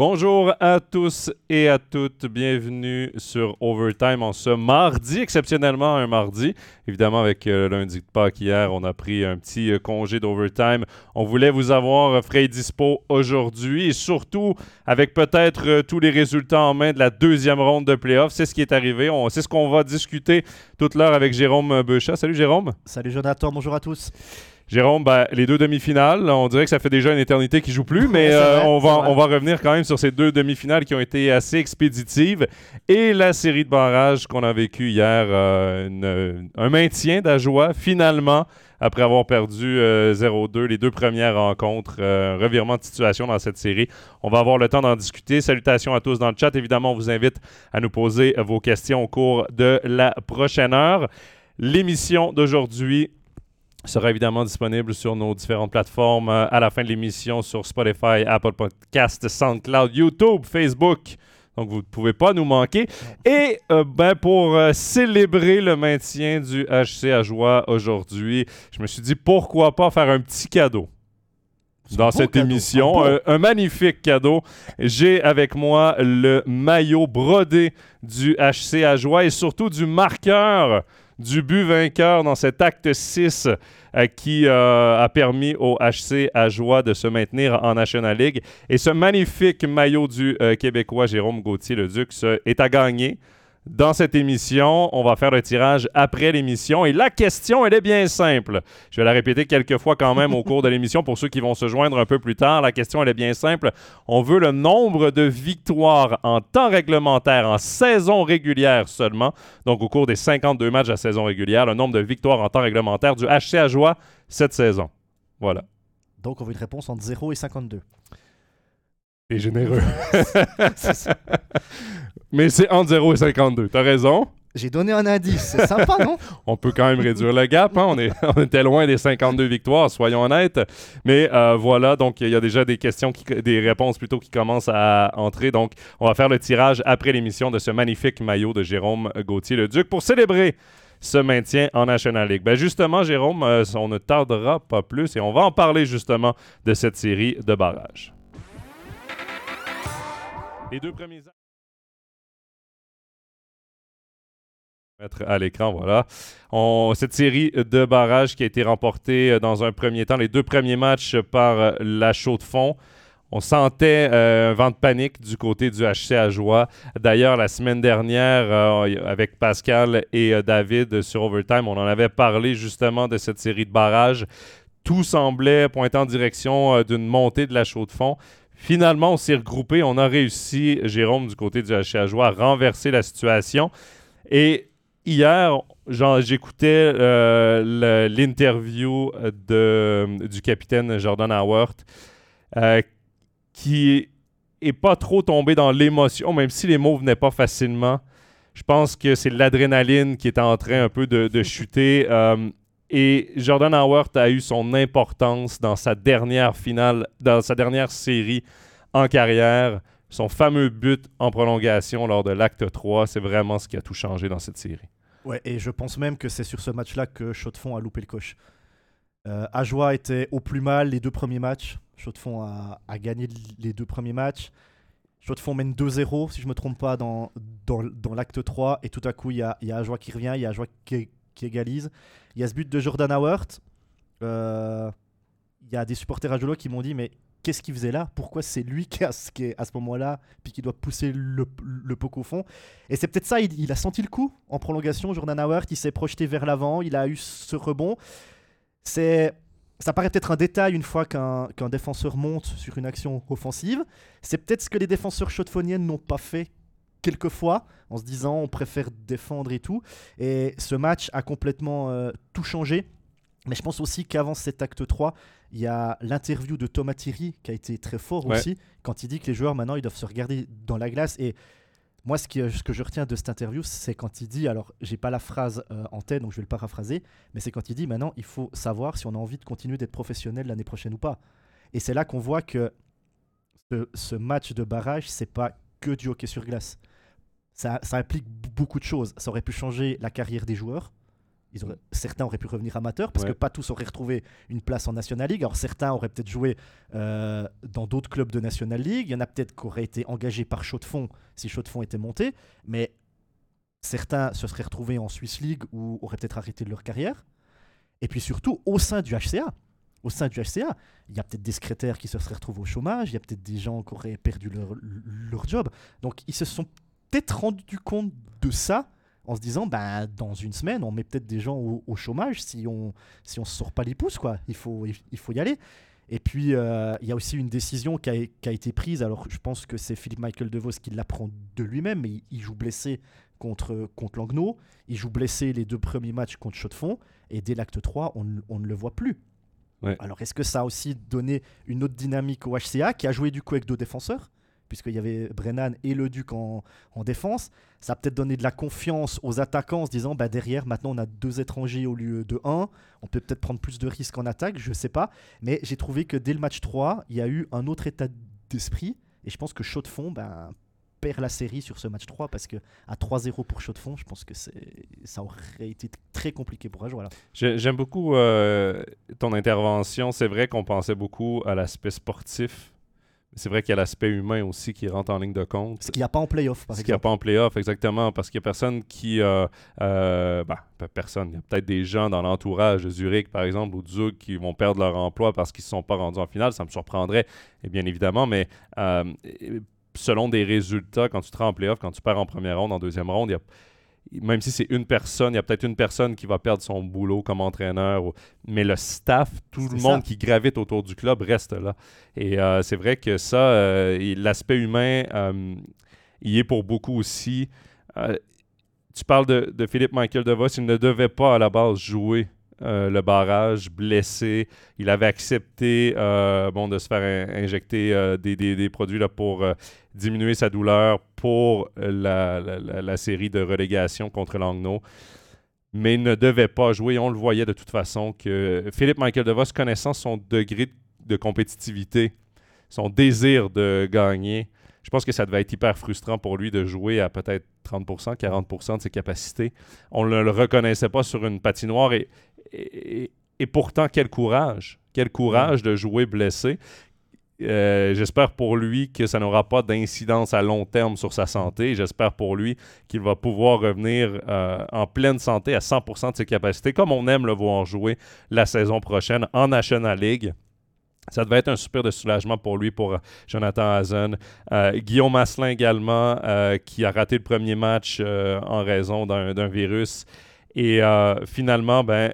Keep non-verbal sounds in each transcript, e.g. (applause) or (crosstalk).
Bonjour à tous et à toutes. Bienvenue sur Overtime en ce mardi, exceptionnellement un mardi. Évidemment, avec euh, le lundi de Pâques hier, on a pris un petit euh, congé d'Overtime. On voulait vous avoir euh, frais dispo aujourd'hui et surtout avec peut-être tous les résultats en main de la deuxième ronde de playoffs. C'est ce qui est arrivé. C'est ce qu'on va discuter toute l'heure avec Jérôme Beuchat. Salut Jérôme. Salut Jonathan, bonjour à tous. Jérôme, ben, les deux demi-finales, on dirait que ça fait déjà une éternité qu'ils jouent plus, mais euh, on, va, on va revenir quand même sur ces deux demi-finales qui ont été assez expéditives. Et la série de barrages qu'on a vécu hier, euh, un maintien d'Ajoie, finalement, après avoir perdu 0-2 euh, les deux premières rencontres. un revirement de situation dans cette série. On va avoir le temps d'en discuter. Salutations à tous dans le chat. Évidemment, on vous invite à nous poser vos questions au cours de la prochaine heure. L'émission d'aujourd'hui sera évidemment disponible sur nos différentes plateformes euh, à la fin de l'émission sur Spotify, Apple Podcast, SoundCloud, YouTube, Facebook. Donc, vous ne pouvez pas nous manquer. Et euh, ben, pour euh, célébrer le maintien du HC à Joie aujourd'hui, je me suis dit pourquoi pas faire un petit cadeau dans cette émission. Un, magnifique cadeau. J'ai avec moi le maillot brodé du HC à Joie et surtout du marqueur du but vainqueur dans cet acte 6 euh, qui euh, a permis au HC à Joie de se maintenir en National League. Et ce magnifique maillot du euh, Québécois Jérôme Gauthier-le-Duc est à gagner dans cette émission. On va faire le tirage après l'émission. Et la question, elle est bien simple. Je vais la répéter quelques fois quand même au cours de l'émission pour ceux qui vont se joindre un peu plus tard. La question, elle est bien simple. On veut le nombre de victoires en temps réglementaire, en saison régulière seulement. Donc, au cours des 52 matchs de saison régulière, le nombre de victoires en temps réglementaire du HC à Joie cette saison. Voilà. Donc, on veut une réponse entre 0 et 52. Et généreux. Mais c'est entre 0 et 52. T'as raison. J'ai donné un indice. C'est sympa, non? (laughs) on peut quand même réduire le gap. Hein? On, est, (laughs) on était loin des 52 victoires, soyons honnêtes. Mais euh, voilà, donc il y a déjà des questions, des réponses plutôt qui commencent à entrer. Donc, on va faire le tirage après l'émission de ce magnifique maillot de Jérôme Gauthier-le-Duc pour célébrer ce maintien en National League. Ben justement, Jérôme, euh, on ne tardera pas plus et on va en parler justement de cette série de barrages. Les deux premiers mettre à l'écran, voilà. cette série de barrages qui a été remportée euh, dans un premier temps, les deux premiers matchs par euh, la chaux de fond. On sentait euh, un vent de panique du côté du HC à Joie. D'ailleurs, la semaine dernière, avec Pascal et David sur Overtime, on en avait parlé justement de cette série de barrages. Tout semblait pointer en direction d'une montée de la chaux de fond. Finalement, on s'est regroupé. On a réussi, Jérôme, du côté du HC à Joie, à renverser la situation. Et hier, j'écoutais euh, l'interview du capitaine Jordan Howard euh, qui est pas trop tombé dans l'émotion, même si les mots venaient pas facilement. Je pense que c'est l'adrénaline qui est en train un peu de, chuter. Euh, et Jordan Howard a eu son importance dans sa dernière finale, dans sa dernière série en carrière. Son fameux but en prolongation lors de l'acte 3, c'est vraiment ce qui a tout changé dans cette série. Ouais, et je pense même que c'est sur ce match-là que Chaux-de-Fonds a loupé le coche. Euh, Ajoie était au plus mal les deux premiers matchs. Chaux-de-Fonds a, a, gagné les deux premiers matchs. Chaux-de-Fonds mène 2-0, si je ne me trompe pas, dans, dans, dans l'acte 3. Et tout à coup, il y a, y a Ajoie qui revient, il y a Ajoie qui, qui, égalise. Il y a ce but de Jordan Howard. Euh, il y a des supporters à qui m'ont dit Mais qu'est-ce qu'il faisait là? Pourquoi c'est lui qui, est à ce moment-là, puis qui doit pousser le, le au fond? Et c'est peut-être ça, il, a senti le coup en prolongation, Jordan Howard, il s'est projeté vers l'avant, il a eu ce rebond. C'est... Ça paraît peut-être un détail une fois qu'un, défenseur monte sur une action offensive. C'est peut-être ce que les défenseurs chaudefonniennes n'ont pas fait quelquefois, en se disant on préfère défendre et tout. Et ce match a complètement euh, tout changé. Mais je pense aussi qu'avant cet acte 3, il y a l'interview de Thomas Thierry qui a été très fort aussi, quand il dit que les joueurs maintenant ils doivent se regarder dans la glace. Et moi, ce, qui, ce que je retiens de cette interview, c'est quand il dit, alors j'ai pas la phrase euh, en tête, donc je vais le paraphraser, mais c'est quand il dit maintenant il faut savoir si on a envie de continuer d'être professionnel l'année prochaine ou pas. Et c'est là qu'on voit que ce, match de barrage, c'est pas que du hockey sur glace. Ça, ça implique beaucoup de choses. Ça aurait pu changer la carrière des joueurs certains auraient pu revenir amateurs parce que pas tous auraient retrouvé une place en National League. Alors certains auraient peut-être joué euh, dans d'autres clubs de National League. Il y en a peut-être qui auraient été engagés par Fonds si Fonds était monté. Mais certains se seraient retrouvés en Swiss League ou auraient peut-être arrêté leur carrière. Et puis surtout au sein du HCA. Au sein du HCA, il y a peut-être des secrétaires qui se seraient retrouvés au chômage, il y a peut-être des gens qui auraient perdu leur, leur job. Donc ils se sont peut-être rendus compte de ça en se disant bah, dans une semaine, on met peut-être des gens au, chômage si on si on se sort pas les pouces. Quoi. Il, faut, il, faut y aller. Et puis, euh, il y a aussi une décision qui a, qui a, été prise. Alors, je pense que c'est Philippe Michael DeVos qui l'apprend de lui-même, mais il, joue blessé contre, contre Langnau. Il joue blessé les deux premiers matchs contre Chaux-de-Fonds. Et dès l'acte 3, on, on, ne le voit plus. Alors, est-ce que ça a aussi donné une autre dynamique au HCA, qui a joué du coup avec deux défenseurs? Puisqu'il y avait Brennan et le Duc en, défense. Ça a peut-être donné de la confiance aux attaquants en se disant bah, derrière, maintenant on a deux étrangers au lieu de un. On peut peut-être prendre plus de risques en attaque, je ne sais pas. Mais j'ai trouvé que dès le match 3, il y a eu un autre état d'esprit. Et je pense que Chaud de Fond ben, perd la série sur ce match 3 parce que à 3-0 pour Chaud de Fond, je pense que ça aurait été très compliqué pour joueur. J'aime beaucoup euh, ton intervention. C'est vrai qu'on pensait beaucoup à l'aspect sportif c'est vrai qu'il y a l'aspect humain aussi qui rentre en ligne de compte. Ce qu'il n'y a pas en playoff, par Ce qu'il n'y a pas en playoff, exactement. Parce qu'il n'y a personne qui. Euh, euh, ben, personne. Il y a peut-être des gens dans l'entourage de Zurich, par exemple, ou de Zug qui vont perdre leur emploi parce qu'ils ne sont pas rendus en finale. Ça me surprendrait, et bien évidemment. Mais euh, selon des résultats, quand tu te rends en playoff, quand tu perds en première ronde, en deuxième ronde, il y a même si c'est une personne, il y a peut-être une personne qui va perdre son boulot comme entraîneur, mais le staff, tout le monde qui gravite autour du club reste là. Et euh, c'est vrai que ça, euh, l'aspect humain, euh, il est pour beaucoup aussi. tu parles de, de, Philippe Michael DeVos, il ne devait pas à la base jouer euh, le barrage, blessé. Il avait accepté euh, bon, de se faire injecter euh, des, produits là, pour diminuer sa douleur pour la, série de relégation contre Langnau. Mais il ne devait pas jouer. On le voyait de toute façon que Philippe Michael DeVos, connaissant son degré de compétitivité, son désir de gagner, je pense que ça devait être hyper frustrant pour lui de jouer à peut-être 30%, 40% de ses capacités. On ne le reconnaissait pas sur une patinoire et, et, pourtant, quel courage. Quel courage de jouer blessé. Euh, j'espère pour lui que ça n'aura pas d'incidence à long terme sur sa santé. J'espère pour lui qu'il va pouvoir revenir euh, en pleine santé à 100% de ses capacités, comme on aime le voir jouer la saison prochaine en National League. Ça devait être un super de soulagement pour lui, pour Jonathan Hazen. Euh, Guillaume Asselin également, qui a raté le premier match en raison d'un virus. Et finalement, ben,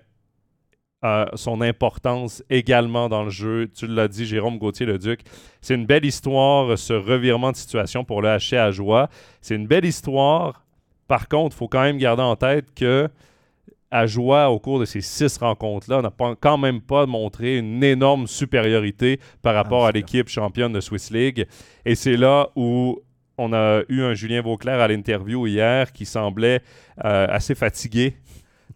son importance également dans le jeu. Tu l'as dit, Jérôme Gauthier-le-Duc. C'est une belle histoire, ce revirement de situation pour le HC à joie. C'est une belle histoire. Par contre, il faut quand même garder en tête que à joie, au cours de ces six rencontres-là, n'a quand même pas montré une énorme supériorité par ah, rapport à l'équipe championne de Swiss League. Et c'est là où on a eu un Julien Vauclair à l'interview hier qui semblait euh, assez fatigué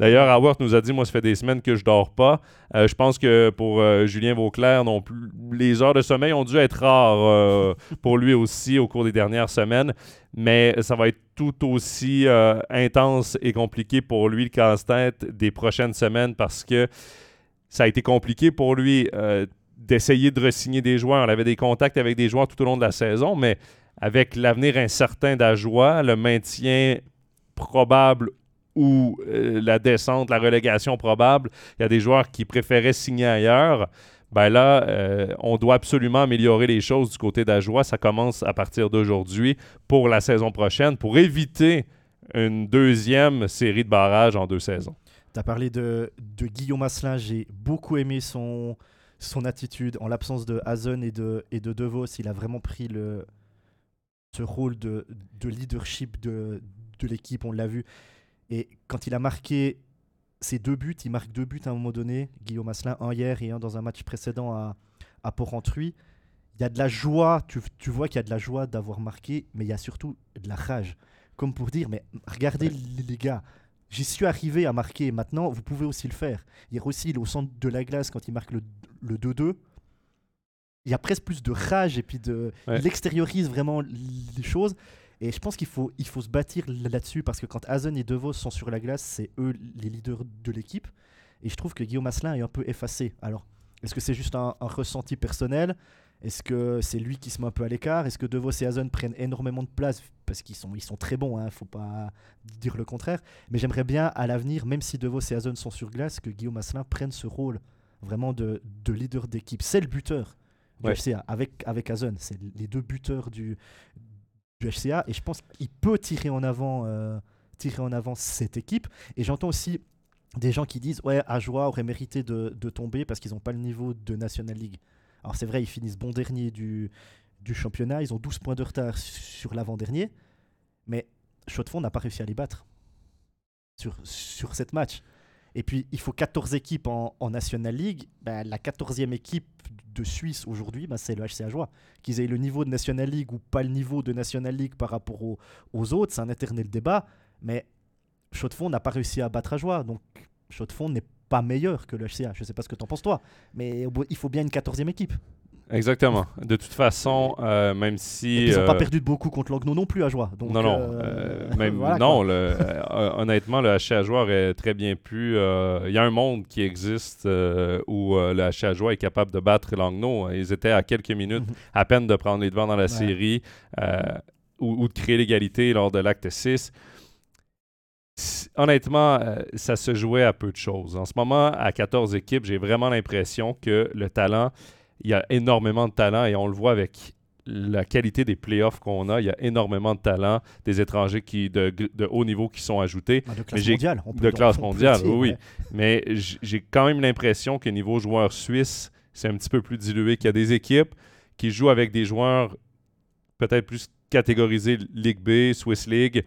D'ailleurs, Howard nous a dit, moi, ça fait des semaines que je dors pas. Euh, je pense que pour euh, Julien Vauclair, non plus, les heures de sommeil ont dû être rares euh, pour lui aussi au cours des dernières semaines. Mais ça va être tout aussi intense et compliqué pour lui, le casse-tête, des prochaines semaines parce que ça a été compliqué pour lui d'essayer de re-signer des joueurs. On avait des contacts avec des joueurs tout au long de la saison, mais avec l'avenir incertain d'Ajoie, le maintien probable ou euh, la descente, la relégation probable, il y a des joueurs qui préféraient signer ailleurs. Ben là, euh, on doit absolument améliorer les choses du côté d'Ajoie. Ça commence à partir d'aujourd'hui pour la saison prochaine, pour éviter une deuxième série de barrages en deux saisons. Tu as parlé de, de Guillaume Asselin. J'ai beaucoup aimé son, son attitude. En l'absence de Hazen et de, et de DeVos, il a vraiment pris le, ce rôle de, de leadership de, de l'équipe. On l'a vu. Et quand il a marqué ses deux buts, il marque deux buts à un moment donné, Guillaume Asselin, un hier et un dans un match précédent à, à Port-Rentruy. Il y a de la joie, tu, tu vois qu'il y a de la joie d'avoir marqué, mais il y a surtout de la rage. Comme pour dire, mais regardez les, gars, j'y suis arrivé à marquer, maintenant vous pouvez aussi le faire. Hier aussi, il est au centre de la glace quand il marque le, le 2-2. Il y a presque plus de rage et puis de, il extériorise vraiment les choses. Et je pense qu'il faut, il faut se bâtir là-dessus parce que quand Hazen et DeVos sont sur la glace, c'est eux les leaders de l'équipe. Et je trouve que Guillaume Asselin est un peu effacé. Alors, est-ce que c'est juste un, ressenti personnel? Est-ce que c'est lui qui se met un peu à l'écart? Est-ce que DeVos et Hazen prennent énormément de place? Parce qu'ils sont, ils sont très bons, il hein, ne faut pas dire le contraire. Mais j'aimerais bien à l'avenir, même si DeVos et Hazen sont sur glace, que Guillaume Asselin prenne ce rôle vraiment de, de leader d'équipe. C'est le buteur du HCA avec, avec Hazen. C'est les deux buteurs du, du HCA. Et je pense qu'il peut tirer en avant. Euh, tirer en avant cette équipe. Et j'entends aussi des gens qui disent ouais Ajoie aurait mérité de, tomber parce qu'ils n'ont pas le niveau de National League. Alors c'est vrai, ils finissent bon dernier du, du championnat, ils ont 12 points de retard sur l'avant-dernier, mais Chaux-de-Fonds n'a pas réussi à les battre sur, sur cette match. Et puis il faut 14 équipes en, National League. Ben, la 14e équipe de Suisse aujourd'hui, ben, c'est le HC Ajoie. Qu'ils aient le niveau de National League ou pas le niveau de National League par rapport aux, autres, c'est un éternel débat. Mais chaux n'a pas réussi à battre Ajoie. Donc chaux n'est pas meilleur que le HCA. Je ne sais pas ce que tu en penses toi, mais il faut bien une 14e équipe. Exactement. De toute façon, euh, même si. ils n'ont pas euh, perdu de beaucoup contre Langnau non plus à Joie. Donc, non, non. Euh, (laughs) même, non honnêtement, le HC à Joie aurait très bien pu. Il y a un monde qui existe où le HC à Joie est capable de battre Langnau. Ils étaient à quelques minutes mhm. à peine de prendre les devants dans la série ou, ou, de créer l'égalité lors de l'acte 6 honnêtement, ça se jouait à peu de choses. En ce moment, à 14 équipes, j'ai vraiment l'impression que le talent, il y a énormément de talent et on le voit avec la qualité des playoffs qu'on a, il y a énormément de talent, des étrangers qui, de, haut niveau qui sont ajoutés. Ah, de classe mondiale. de classe mondiale, oui. Mais j'ai quand même l'impression que niveau joueurs suisses, c'est un petit peu plus dilué, qu'il y a des équipes qui jouent avec des joueurs peut-être plus catégorisés Ligue B, Swiss League,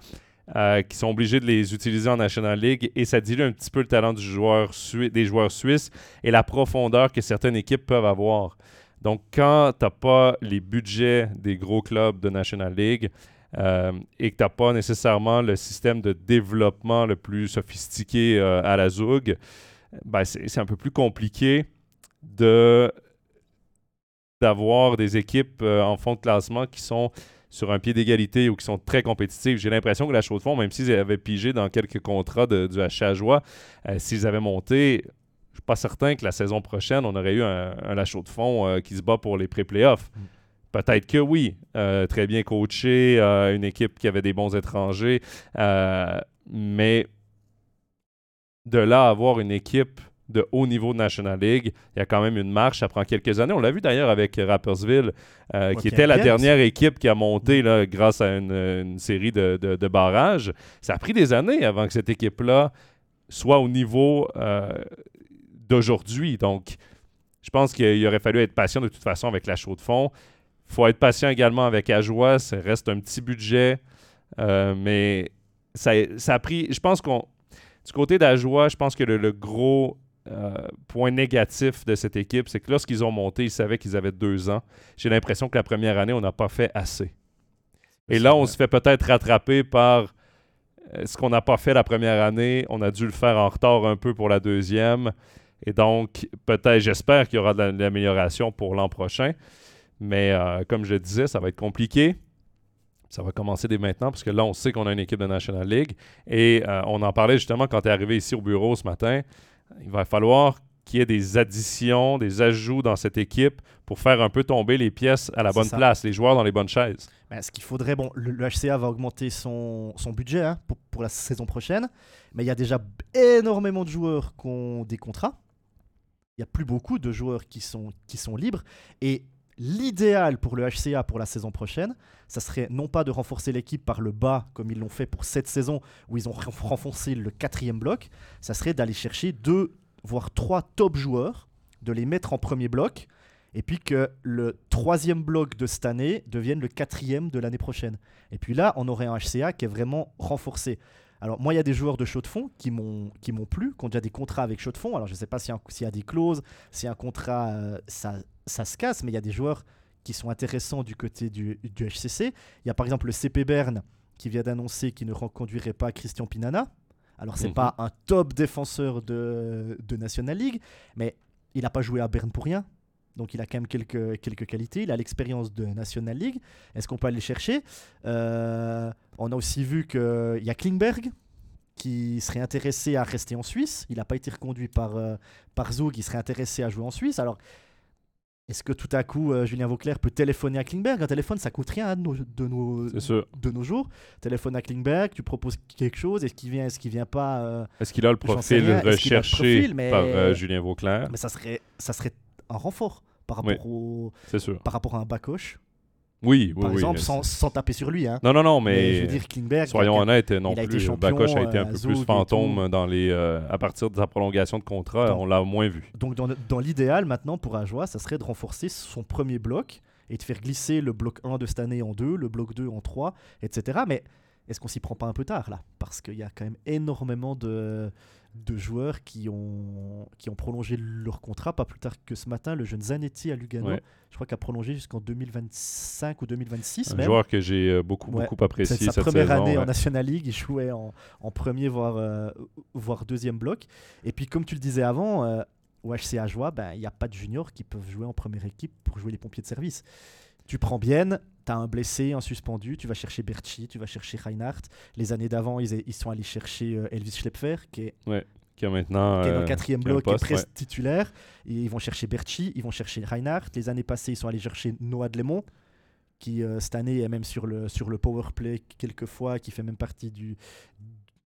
euh, qui sont obligés de les utiliser en National League et ça dilue un petit peu le talent des joueurs suisses et la profondeur que certaines équipes peuvent avoir. Donc, quand tu n'as pas les budgets des gros clubs de National League euh, et que tu n'as pas nécessairement le système de développement le plus sophistiqué euh, à la Zoug, ben c'est un peu plus compliqué d'avoir des équipes en fond de classement qui sont sur un pied d'égalité ou qui sont très compétitifs. J'ai l'impression que la Chaux de Fonds, même s'ils avaient pigé dans quelques contrats de, du Hachajois, euh, s'ils avaient monté, je ne suis pas certain que la saison prochaine, on aurait eu un, La Chaux de Fonds euh, qui se bat pour les pré-playoffs. Mm. Peut-être que oui, euh, très bien coaché, une équipe qui avait des bons étrangers, mais de là à avoir une équipe de haut niveau de National League. Il y a quand même une marche. Ça prend quelques années. On l'a vu d'ailleurs avec Rappersville, euh, qui était la dernière équipe qui a monté là, grâce à une, série de, barrages. Ça a pris des années avant que cette équipe-là soit au niveau euh, d'aujourd'hui. Donc, je pense qu'il aurait fallu être patient de toute façon avec la chaux de fond. Il faut être patient également avec Ajoie. Ça reste un petit budget. Euh, mais ça, ça, a pris. Je pense qu'on. Du côté d'Ajoie, je pense que le gros euh, point négatif de cette équipe, c'est que lorsqu'ils ont monté, ils savaient qu'ils avaient deux ans. J'ai l'impression que la première année, on n'a pas fait assez. Et là, on se fait peut-être rattraper par euh, ce qu'on n'a pas fait la première année. On a dû le faire en retard un peu pour la deuxième. Et donc, peut-être, j'espère qu'il y aura de l'amélioration pour l'an prochain. Mais euh, comme je disais, ça va être compliqué. Ça va commencer dès maintenant parce que là, on sait qu'on a une équipe de National League. Et on en parlait justement quand tu es arrivé ici au bureau ce matin il va falloir qu'il y ait des additions, des ajouts dans cette équipe pour faire un peu tomber les pièces à la bonne place, les joueurs dans les bonnes chaises. Ben, ce qu'il faudrait, bon, le, HCA va augmenter son, son budget hein, pour, pour, la saison prochaine, mais il y a déjà énormément de joueurs qui ont des contrats. Il n'y a plus beaucoup de joueurs qui sont, qui sont libres. Et l'idéal pour le HCA pour la saison prochaine, ça serait non pas de renforcer l'équipe par le bas comme ils l'ont fait pour cette saison où ils ont renforcé le quatrième bloc, ça serait d'aller chercher deux voire trois top joueurs, de les mettre en premier bloc et puis que le troisième bloc de cette année devienne le quatrième de l'année prochaine. Et puis là, on aurait un HCA qui est vraiment renforcé. Alors moi, il y a des joueurs de chaud de fond qui m'ont qui m'ont plu, qui ont déjà des contrats avec chaud de fond. Alors je ne sais pas s'il y, a des clauses, si un contrat euh, ça, ça se casse, mais il y a des joueurs qui sont intéressants du côté du, du HCC. Il y a par exemple le CP Berne qui vient d'annoncer qu'il ne reconduirait pas Christian Pinana. Alors c'est n'est mhm. pas un top défenseur de, de National League, mais il n'a pas joué à Berne pour rien. Donc il a quand même quelques, quelques qualités. Il a l'expérience de National League. Est-ce qu'on peut aller chercher? Euh, On a aussi vu qu'il y a Klingberg qui serait intéressé à rester en Suisse. Il n'a pas été reconduit par, euh, par Zoug, qui serait intéressé à jouer en Suisse. Alors, est-ce que tout à coup, euh, Julien Vauclair peut téléphoner à Klingberg? Un téléphone, ça coûte rien de nos, de nos, de nos jours. Téléphone à Klingberg, tu proposes quelque chose, est-ce qu'il vient, est-ce qu'il vient pas euh, Est-ce qu'il a le profil recherché par Julien Vauclair? Mais ça serait, ça serait un renfort par rapport, au, par rapport à un Bacoche. Oui, oui, Par exemple, sans, sans, taper sur lui. Hein. Non, non, non, mais, je veux dire, Klingberg, soyons honnêtes, non plus. Champion, Bakoche a été un peu plus fantôme dans les, euh, à partir de sa prolongation de contrat. on l'a moins vu. Donc, dans, dans l'idéal, maintenant, pour Ajoie, ça serait de renforcer son premier bloc et de faire glisser le bloc 1 de cette année en 2, le bloc 2 en 3, etc. Mais est-ce qu'on s'y prend pas un peu tard, là? Parce qu'il y a quand même énormément de de joueurs qui ont, qui ont prolongé leur contrat. Pas plus tard que ce matin, le jeune Zanetti à Lugano, je crois qu'il a prolongé jusqu'en 2025 ou 2026. Un joueur que j'ai euh, beaucoup, beaucoup apprécié. C'est sa première année en National League. Il jouait en, en premier, voire, euh, voire deuxième bloc. Et puis, comme tu le disais avant, euh, au HCA Joie, ben, il n'y a pas de juniors qui peuvent jouer en première équipe pour jouer les pompiers de service. Tu prends bien, tu as un blessé, un suspendu, tu vas chercher Berchi, tu vas chercher Reinhardt. Les années d'avant, ils, ils, sont allés chercher euh, Elvis Schlepfer, qui est, qui, est maintenant, qui est dans le euh, quatrième bloc, qui est presque titulaire. Et ils vont chercher Berchi, ils vont chercher Reinhardt. Les années passées, ils sont allés chercher Noah Dlemont, qui euh, cette année est même sur le, sur le power play quelquefois, qui fait même partie du,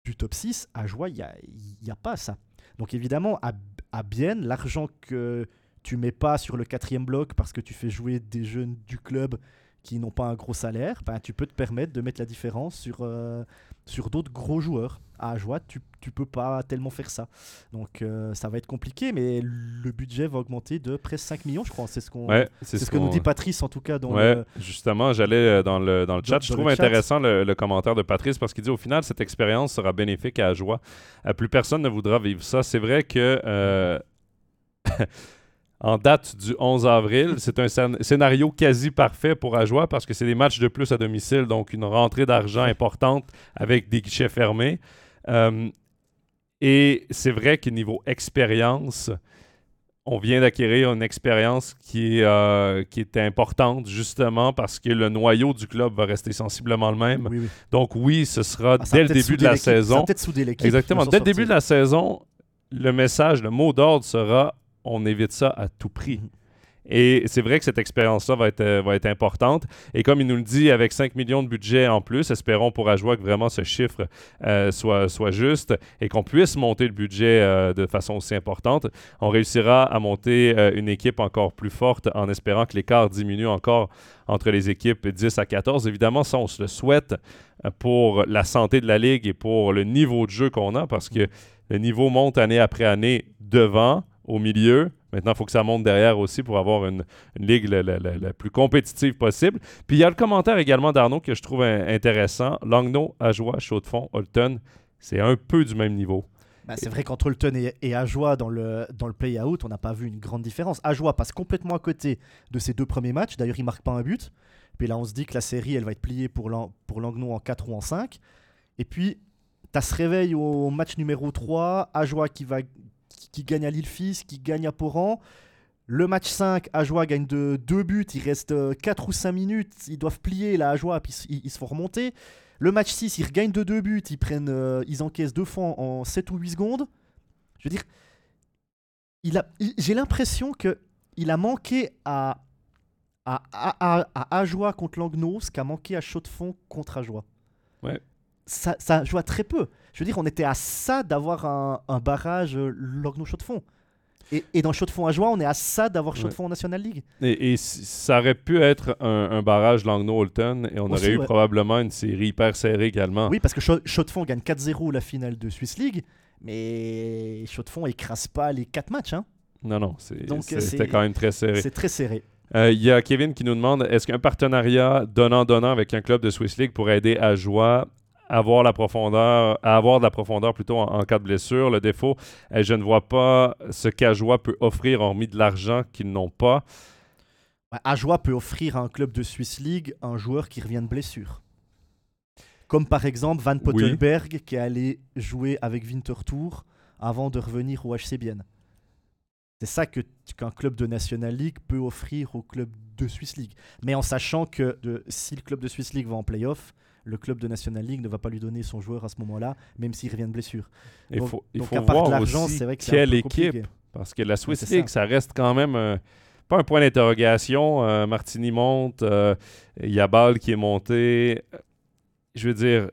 du top 6. À Joie, il n'y a, y a pas ça. Donc évidemment, à, à Bienne, l'argent que tu mets pas sur le quatrième bloc parce que tu fais jouer des jeunes du club qui n'ont pas un gros salaire, ben, tu peux te permettre de mettre la différence sur, euh, sur d'autres gros joueurs. À Ajoie, tu ne peux pas tellement faire ça. Donc euh, ça va être compliqué, mais le budget va augmenter de presque 5 millions, je crois. C'est ce, qu'on, c'est ce, que nous dit Patrice, en tout cas. Dans ouais, justement, j'allais euh, dans le, dans le chat. je trouve intéressant le, commentaire de Patrice parce qu'il dit au final, cette expérience sera bénéfique à Ajoie. plus personne ne voudra vivre ça. C'est vrai que. (laughs) en date du 11 avril. C'est un scénario quasi parfait pour Ajoie parce que c'est des matchs de plus à domicile, donc une rentrée d'argent importante avec des guichets fermés. Euh, et c'est vrai que niveau expérience, on vient d'acquérir une expérience qui, est, euh, qui est importante justement parce que le noyau du club va rester sensiblement le même. Donc oui, ce sera ah, dès le début de la saison. Exactement. Dès le début de la saison, le message, le mot d'ordre sera on évite ça à tout prix. Et c'est vrai que cette expérience-là va être, euh, va être importante. Et comme il nous le dit, avec 5 millions de budget en plus, espérons pour Ajoie que vraiment ce chiffre euh, soit, soit juste et qu'on puisse monter le budget euh, de façon aussi importante. On réussira à monter une équipe encore plus forte en espérant que l'écart diminue encore entre les équipes 10 à 14. Évidemment, ça, on se le souhaite pour la santé de la Ligue et pour le niveau de jeu qu'on a parce que le niveau monte année après année devant au milieu. Maintenant, il faut que ça monte derrière aussi pour avoir une, ligue la, plus compétitive possible. Puis il y a le commentaire également d'Arnaud que je trouve intéressant. Langnau, Ajoie, Chaux-de-Fonds, Holton, c'est un peu du même niveau. Bah, c'est vrai qu'entre Holton et, et Ajoie dans le, dans le play-out, on n'a pas vu une grande différence. Ajoie passe complètement à côté de ses deux premiers matchs. D'ailleurs, il ne marque pas un but. Puis là, on se dit que la série, elle va être pliée pour, pour en 4 ou en 5. Et puis, tu as ce réveil au match numéro 3. Ajoie qui va qui gagne à Lille-Fils, qui gagne à Poran. Le match 5, Ajoie gagne de 2 buts, il reste 4 euh, ou 5 minutes, ils doivent plier la Ajoie, puis ils, se font remonter. Le match 6, ils regagnent de 2 buts, ils, prennent, euh, ils encaissent deux fois en 7 ou 8 secondes. Je veux dire, j'ai l'impression qu'il a manqué à, à, à, à Ajoie contre Langnau ce qu'a manqué à Chaux-de-Fonds contre Ajoie. Ouais. Ça, ça joue très peu. Je veux dire, on était à ça d'avoir un, barrage euh, Logno de Fonds. Et, et, dans Chaux de Fonds à Joie, on est à ça d'avoir Chaux de Fonds en National League. Et, ça aurait pu être un, barrage Langnau-Holton et on aurait eu probablement une série hyper serrée également. Oui, parce que Chaux, de Fonds gagne 4-0 la finale de Swiss League, mais Chaux de Fonds écrase pas les 4 matchs. Hein. Non, non, c'était quand même très serré. C'est très serré. Euh, il y a Kevin qui nous demande est-ce qu'un partenariat donnant-donnant avec un club de Swiss League pourrait aider à Joie avoir la profondeur, avoir de la profondeur plutôt en, cas de blessure. Le défaut, je ne vois pas ce qu'Ajoie peut offrir hormis de l'argent qu'ils n'ont pas. Ajoie peut offrir à un club de Swiss League un joueur qui revient de blessure. Comme par exemple Van Pottelberg qui est allé jouer avec Winterthur avant de revenir au HC Bienne. C'est ça que qu'un club de National League peut offrir au club de Swiss League. Mais en sachant que de, si le club de Swiss League va en playoff, le club de National League ne va pas lui donner son joueur à ce moment-là, même s'il revient de blessure. Il faut, il faut voir aussi vrai que quelle équipe. Parce que la Swiss League, ça. reste quand même pas un point d'interrogation. Euh, Martini monte, euh, Yabal qui est monté. Je veux dire,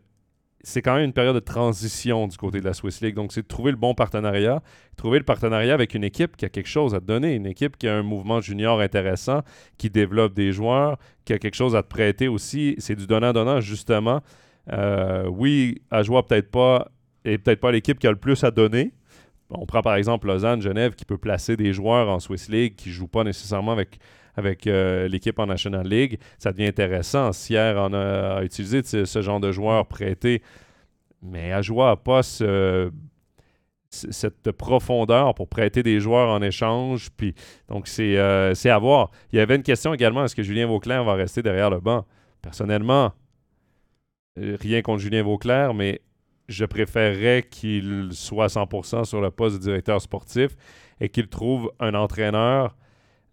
c'est quand même une période de transition du côté de la Swiss League. Donc, c'est de trouver le bon partenariat, trouver le partenariat avec une équipe qui a quelque chose à te donner, une équipe qui a un mouvement junior intéressant, qui développe des joueurs, qui a quelque chose à te prêter aussi. C'est du donnant-donnant, justement. Euh, oui, Ajoie peut-être pas, et peut-être pas l'équipe qui a le plus à donner. On prend par exemple Lausanne, Genève, qui peut placer des joueurs en Swiss League qui ne jouent pas nécessairement avec avec euh, l'équipe en National League, ça devient intéressant. Sierre en a, utilisé ce genre de joueurs prêtés, mais Ajoie n'a pas cette profondeur pour prêter des joueurs en échange. Puis, donc, euh, c'est à voir. Il y avait une question également est-ce que Julien Vauclair va rester derrière le banc? Personnellement, euh, rien contre Julien Vauclair, mais je préférerais qu'il soit 100% sur le poste de directeur sportif et qu'il trouve un entraîneur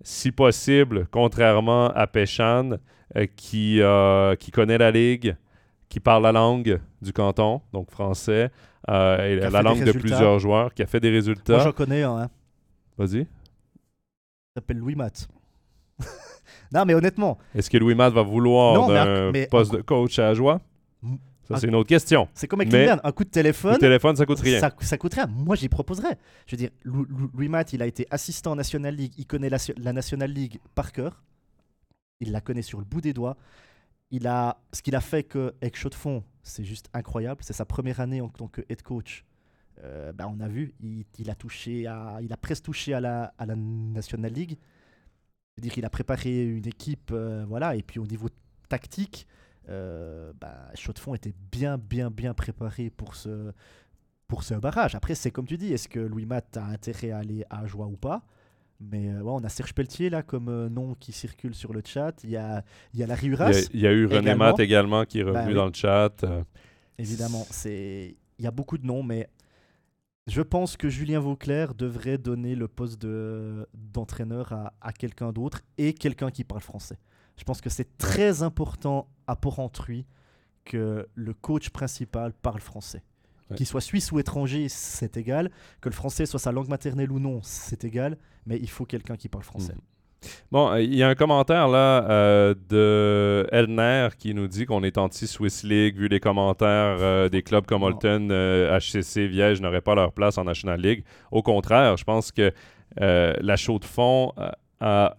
si possible, contrairement à Péchan, euh, qui, euh, qui connaît la ligue, qui parle la langue du canton, donc français, euh, et la langue de plusieurs joueurs, qui a fait des résultats. Moi, j'en connais un. Hein. Vas-y. Il s'appelle Louis Matt. (laughs) non, mais honnêtement. Est-ce que Louis Matt va vouloir un poste de coach à Joie ça, c'est une autre question. C'est comme avec Kylian, un coup de téléphone. Le téléphone, ça coûte rien. Ça, coûte rien. Moi, j'y proposerais. Je veux dire, Louis Matt, il a été assistant en National League. Il connaît la, la, National League par cœur. Il la connaît sur le bout des doigts. Il a, ce qu'il a fait que, avec Chaud de Fond, c'est juste incroyable. C'est sa première année en tant que head coach. Euh, bah, on a vu, il, a touché à, il a presque touché à la, à la National League. C'est-à-dire qu'il a préparé une équipe, euh, voilà, et puis au niveau tactique, euh, bah, Chaud-de-Fond était bien, bien, bien préparé pour ce, pour ce barrage. Après, c'est comme tu dis, est-ce que Louis Matt a intérêt à aller à Joie ou pas? Mais euh, ouais, on a Serge Pelletier là comme euh, nom qui circule sur le chat. Il y a, il y a la Riuras. Il y a, eu René Matt également qui est bah revenu dans le chat. Évidemment, c'est il y a beaucoup de noms, mais je pense que Julien Vauclair devrait donner le poste d'entraîneur à, à quelqu'un d'autre et quelqu'un qui parle français. Je pense que c'est très important à Porrentruy que le coach principal parle français. Qu'il soit suisse ou étranger, c'est égal. Que le français soit sa langue maternelle ou non, c'est égal. Mais il faut quelqu'un qui parle français. Mhm. Bon, euh, il y a un commentaire là euh, de Elner qui nous dit qu'on est anti-Swiss League, vu les commentaires euh, (laughs) des clubs comme Holton, HCC, Viège n'auraient pas leur place en National League. Au contraire, je pense que la chaux de fond a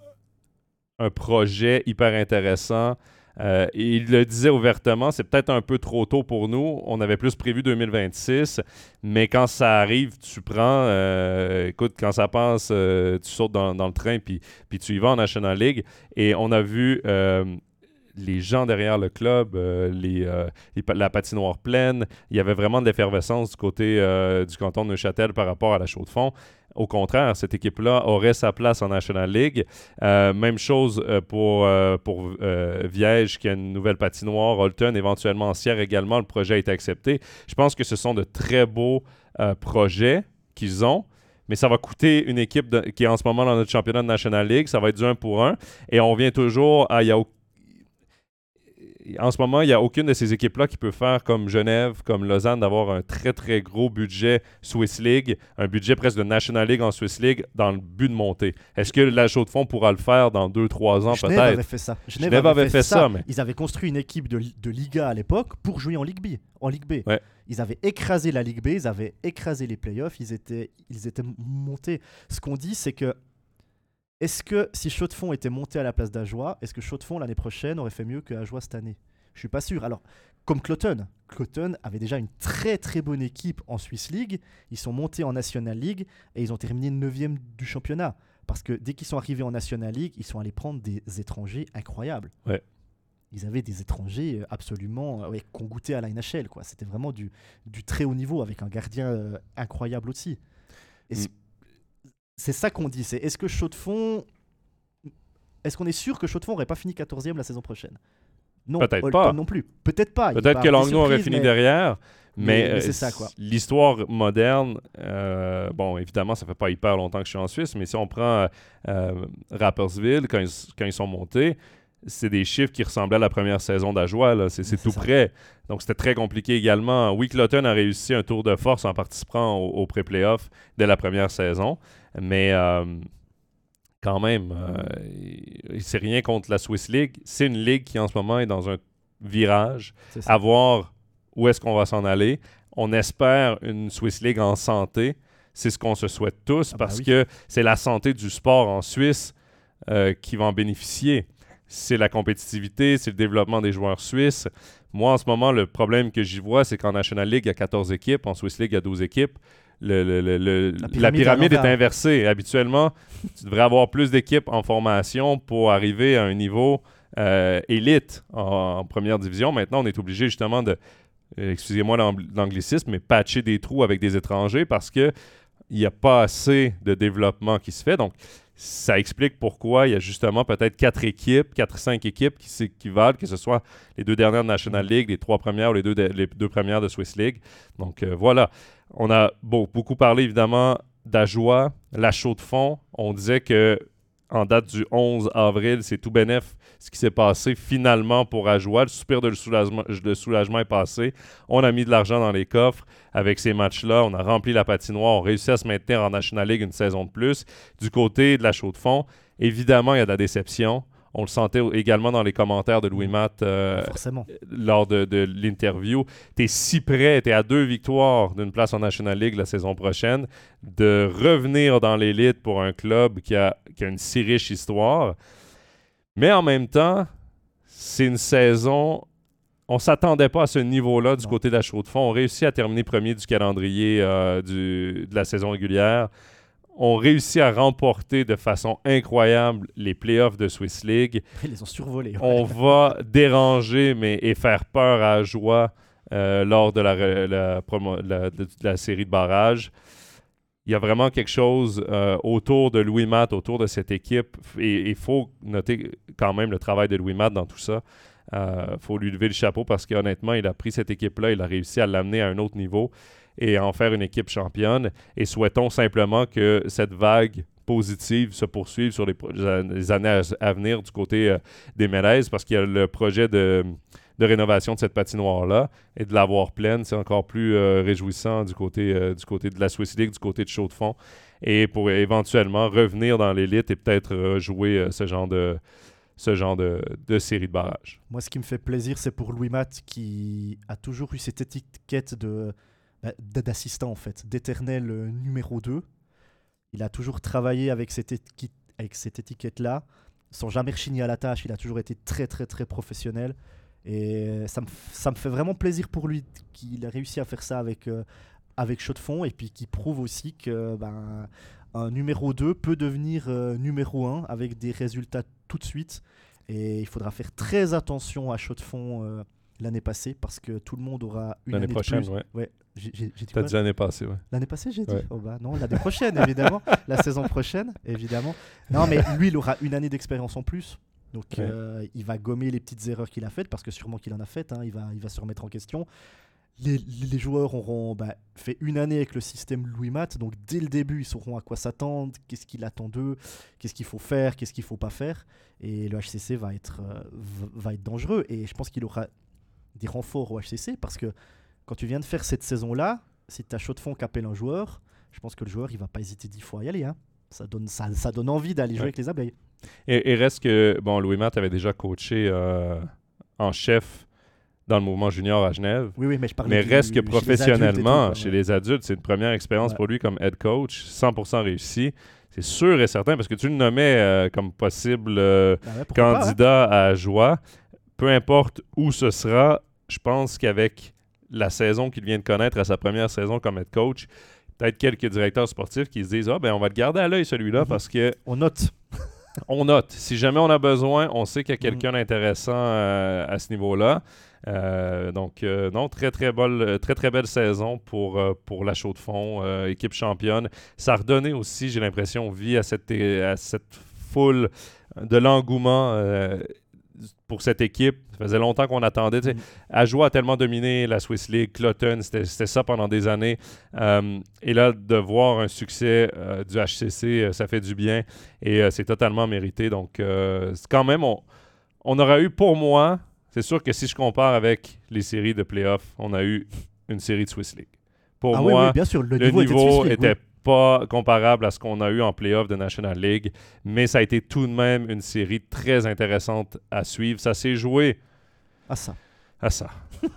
un projet hyper intéressant. Euh, il le disait ouvertement, c'est peut-être un peu trop tôt pour nous. On avait plus prévu 2026, mais quand ça arrive, tu prends, euh, écoute, quand ça passe, euh, tu sautes dans, le train, puis, puis tu y vas en National League. Et on a vu les gens derrière le club, la patinoire pleine. Il y avait vraiment de l'effervescence du côté du canton de Neuchâtel par rapport à la chaux de fond. Au contraire, cette équipe-là aurait sa place en National League. Euh, même chose euh, pour, euh, pour Viège, qui a une nouvelle patinoire. Holton, éventuellement Sierre également. Le projet été accepté. Je pense que ce sont de très beaux projets qu'ils ont mais ça va coûter une équipe qui est en ce moment dans notre championnat de National League. Ça va être du 1 pour 1. Et on vient toujours à. Il en ce moment, il n'y a aucune de ces équipes-là qui peut faire comme Genève, comme Lausanne, d'avoir un très, très gros budget Swiss League, un budget presque de National League en Swiss League, dans le but de monter. Est-ce que la Chaux de Fonds pourra le faire dans 2-3 ans, peut-être Genève avait fait ça. Genève, avait, fait, ça. mais... Ils avaient construit une équipe de, de Liga à l'époque pour jouer en Ligue B. En Ligue B. Ils avaient écrasé la Ligue B, ils avaient écrasé les playoffs, ils étaient, ils étaient montés. Ce qu'on dit, c'est que est-ce que si de Fonds était monté à la place d'Ajoie, est-ce que de Fonds l'année prochaine aurait fait mieux que Ajoie cette année? Je suis pas sûr. Alors, comme Cloton, Cloton avait déjà une très très bonne équipe en Swiss League. Ils sont montés en National League et ils ont terminé 9 du championnat. Parce que dès qu'ils sont arrivés en National League, ils sont allés prendre des étrangers incroyables. Ouais. Ils avaient des étrangers absolument euh, ouais, qu'on goûtait à la NHL. C'était vraiment du, du très haut niveau avec un gardien euh, incroyable aussi. Et mm c'est ça qu'on dit. C'est est-ce que Chaux Fond. Est-ce qu'on est sûr que Chaux de Fond n'aurait pas fini 14e la saison prochaine? Non, peut-être pas. non plus. Peut-être pas. Peut-être que Langnau aurait fini derrière. Mais, quoi. L'histoire moderne, bon, évidemment, ça fait pas hyper longtemps que je suis en Suisse, mais si on prend Rappersville, quand quand ils sont montés, c'est des chiffres qui ressemblaient à la première saison d'Ajoie. C'est tout près. Donc, c'était très compliqué également. Oui, Cloton a réussi un tour de force en participant au, pré-playoff dès la première saison. Mais euh, quand même, euh, c'est rien contre la Swiss League. C'est une ligue qui, en ce moment, est dans un virage. À voir où est-ce qu'on va s'en aller. On espère une Swiss League en santé. C'est ce qu'on se souhaite tous ah bah parce que c'est la santé du sport en Suisse euh, qui va en bénéficier c'est la compétitivité, c'est le développement des joueurs suisses. Moi, en ce moment, le problème que j'y vois, c'est qu'en National League, il y a 14 équipes, en Swiss League, il y a 12 équipes. La pyramide, est inversée. Habituellement, (laughs) tu devrais avoir plus d'équipes en formation pour arriver à un niveau euh, élite en, première division. Maintenant, on est obligé justement de, euh, excusez-moi l'anglicisme, mais patcher des trous avec des étrangers parce qu'il n'y a pas assez de développement qui se fait. Donc, ça explique pourquoi il y a justement peut-être quatre équipes, quatre cinq équipes qui s'équivalent, que ce soit les deux dernières de National League, les trois premières ou les deux, les deux premières de Swiss League. Donc euh, voilà, on a beaucoup parlé évidemment d'Ajoie, la chaux de fond. On disait que en date du 11 avril, c'est tout bénef ce qui s'est passé finalement pour Ajoie. Le soupir de soulagement, est passé. On a mis de l'argent dans les coffres avec ces matchs-là. On a rempli la patinoire. On réussit à se maintenir en National League une saison de plus. Du côté de la chaux de fond, évidemment, il y a de la déception. On le sentait également dans les commentaires de Louis mm. Matt euh, lors de, l'interview. Tu es si près, tu es à deux victoires d'une place en National League la saison prochaine, de revenir dans l'élite pour un club qui a, qui a une si riche histoire. Mais en même temps, c'est une saison. On ne s'attendait pas à ce niveau-là du côté de la chaux de fond. On réussit à terminer premier du calendrier euh, de la saison régulière ont réussi à remporter de façon incroyable les playoffs de Swiss League. (laughs) Ils les ont survolés. On va déranger mais, et faire peur à Joie euh, lors de la, la, série de barrages. Il y a vraiment quelque chose euh, autour de Louis Matt, autour de cette équipe. Et il faut noter quand même le travail de Louis Matt dans tout ça. Il euh, faut lui lever le chapeau parce qu'honnêtement, il a pris cette équipe-là, il a réussi à l'amener à un autre niveau et en faire une équipe championne. Et souhaitons simplement que cette vague positive se poursuive sur les, années à, venir du côté euh, des Mélèzes parce qu'il y a le projet de, rénovation de cette patinoire-là et de l'avoir pleine, c'est encore plus euh, réjouissant du côté, euh, du côté de la Swiss League, du côté de Chaux-de-Fonds et pour éventuellement revenir dans l'élite et peut-être jouer ce genre de ce genre de, série de barrages. Moi, ce qui me fait plaisir, c'est pour Louis Matt qui a toujours eu cette étiquette de d'assistant en fait, d'éternel euh, numéro 2. Il a toujours travaillé avec cette, avec cette étiquette-là, sans jamais rechigner à la tâche. Il a toujours été très très très professionnel. Et ça me, ça me fait vraiment plaisir pour lui qu'il a réussi à faire ça avec, euh, avec Chaud de Fond et puis qui prouve aussi que ben, un numéro 2 peut devenir euh, numéro 1 avec des résultats tout de suite. Et il faudra faire très attention à Chaud de Fond l'année passée parce que tout le monde aura une année prochaine, de plus. ouais. T'as dit l'année passée, ouais. L'année passée, j'ai dit oh bah, Non, l'année prochaine, évidemment. (laughs) la saison prochaine, évidemment. Non, mais lui, il aura une année d'expérience en plus. Donc, euh, il va gommer les petites erreurs qu'il a faites, parce que sûrement qu'il en a faites. Hein, il, va, il va se remettre en question. Les, les joueurs auront bah, fait une année avec le système Louis Matt, donc dès le début, ils sauront à quoi s'attendre, qu'est-ce qu'il attend d'eux, qu'est-ce qu'il faut faire, qu'est-ce qu'il faut pas faire. Et le HCC va être, euh, va être dangereux. Et je pense qu'il aura des renforts au HCC, parce que quand tu viens de faire cette saison-là, si tu as chaud de fond qu'appelle un joueur, je pense que le joueur, il va pas hésiter dix fois à y aller. Hein. Ça, donne, ça, ça donne envie d'aller jouer avec les abeilles. Et, reste que, bon, Louis Matt avait déjà coaché euh, en chef dans le mouvement junior à Genève. Oui, oui, mais je parlais Mais reste que professionnellement, chez les adultes, c'est une première expérience pour lui comme head coach, 100% réussi. C'est sûr et certain, parce que tu le nommais euh, comme possible euh, ben candidat à Joie. Peu importe où ce sera, je pense qu'avec la saison qu'il vient de connaître à sa première saison comme head coach, peut-être quelques directeurs sportifs qui se disent Ah, ben on va le garder à l'œil celui-là mhm. parce que. On note. (laughs) on note. Si jamais on a besoin, on sait qu'il y a quelqu'un mhm. d'intéressant euh, à ce niveau-là. Euh, donc, euh, non, très très, belle, très très belle saison pour, pour la chaux de fond, équipe championne. Ça a redonné aussi, j'ai l'impression, vie à cette, à cette foule de l'engouement pour cette équipe. Ça faisait longtemps qu'on attendait. Mm. Ajoie a tellement dominé la Swiss League, Cloton, c'était ça pendant des années. Euh, et là, de voir un succès euh, du HCC, euh, ça fait du bien et c'est totalement mérité. Donc, quand même, on, on aura eu pour moi, c'est sûr que si je compare avec les séries de playoffs, on a eu une série de Swiss League. Pour ah moi, bien sûr, le, niveau, était, pas comparable à ce qu'on a eu en playoff de National League, mais ça a été tout de même une série très intéressante à suivre. Ça s'est joué à ça. À ça. (laughs)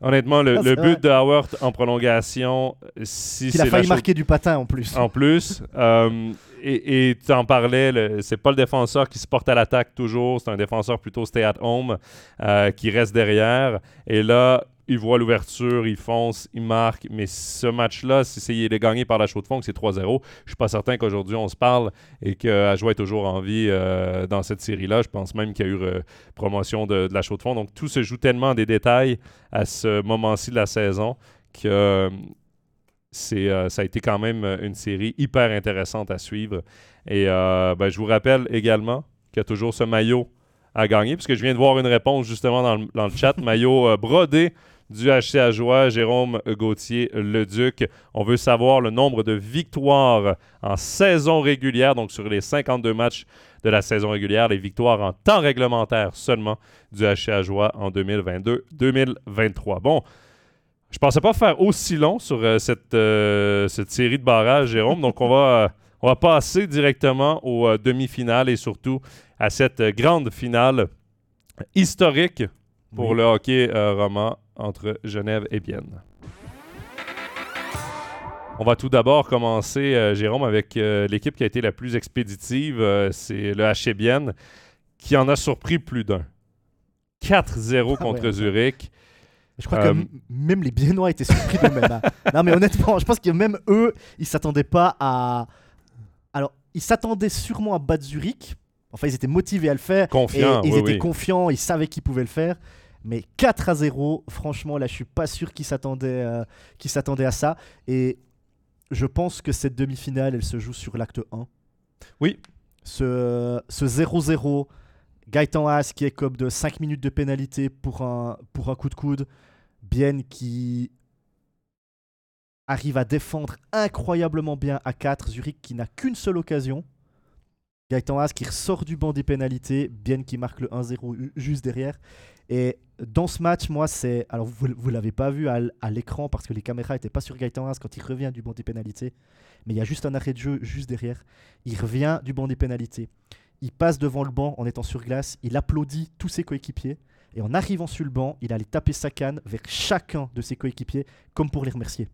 Honnêtement, le, ah, but de Howard en prolongation, si Il a failli marquer du patin en plus. En plus. (laughs) Euh, et tu en parlais, c'est pas le défenseur qui se porte à l'attaque toujours, c'est un défenseur plutôt stay at home euh, qui reste derrière. Et là, il voit l'ouverture, il fonce, il marque. Mais ce match-là, si il est gagné par la chaux de fond, c'est 3-0, je suis pas certain qu'aujourd'hui on se parle et qu'Ajoie est toujours en vie euh, dans cette série-là. Je pense même qu'il y a eu euh, promotion de, la chaux de fond. Donc tout se joue tellement des détails à ce moment-ci de la saison que euh, c'est, ça a été quand même une série hyper intéressante à suivre. Et ben, je vous rappelle également qu'il y a toujours ce maillot à gagner, puisque je viens de voir une réponse justement dans le, dans le chat. maillot brodé du HC Joie, Jérôme Gauthier Leduc. On veut savoir le nombre de victoires en saison régulière, donc sur les 52 matchs de la saison régulière, les victoires en temps réglementaire seulement du HC Joie en 2022-2023. Bon, je pensais pas faire aussi long sur euh, cette, euh, cette série de barrages, Jérôme, donc on va, on va passer directement aux euh, demi-finales et surtout à cette grande finale historique pour le hockey roman entre Genève et Vienne. On va tout d'abord commencer, euh, Jérôme, avec euh, l'équipe qui a été la plus expéditive. Euh, c'est le HC Bienne, qui en a surpris plus d'un. 4-0 ah contre Zurich. Je crois que même les Biennois étaient surpris d'eux-mêmes. Hein. (laughs) non, mais honnêtement, je pense que même eux, ils s'attendaient pas à. Alors, ils s'attendaient sûrement à battre Zurich. Enfin, ils étaient motivés à le faire. Confiants. Ils étaient confiants, ils savaient qu'ils pouvaient le faire. Mais 4 à 0, franchement, là, je suis pas sûr qu'ils s'attendaient euh, à ça. Et je pense que cette demi-finale, elle se joue sur l'acte 1. Oui. Ce 0-0, Gaëtan Haas qui est comme de 5 minutes de pénalité pour un, pour un coup de coude. Bien qui arrive à défendre incroyablement bien à 4. Zurich qui n'a qu'une seule occasion. Gaëtan Haas qui ressort du banc des pénalités. Bien qui marque le 1-0 juste derrière. Et dans ce match, moi, c'est. Alors, vous ne l'avez pas vu à, l'écran parce que les caméras n'étaient pas sur Gaëtan Haas quand il revient du banc des pénalités. Mais il y a juste un arrêt de jeu juste derrière. Il revient du banc des pénalités. Il passe devant le banc en étant sur glace. Il applaudit tous ses coéquipiers. Et en arrivant sur le banc, il allait taper sa canne vers chacun de ses coéquipiers comme pour les remercier.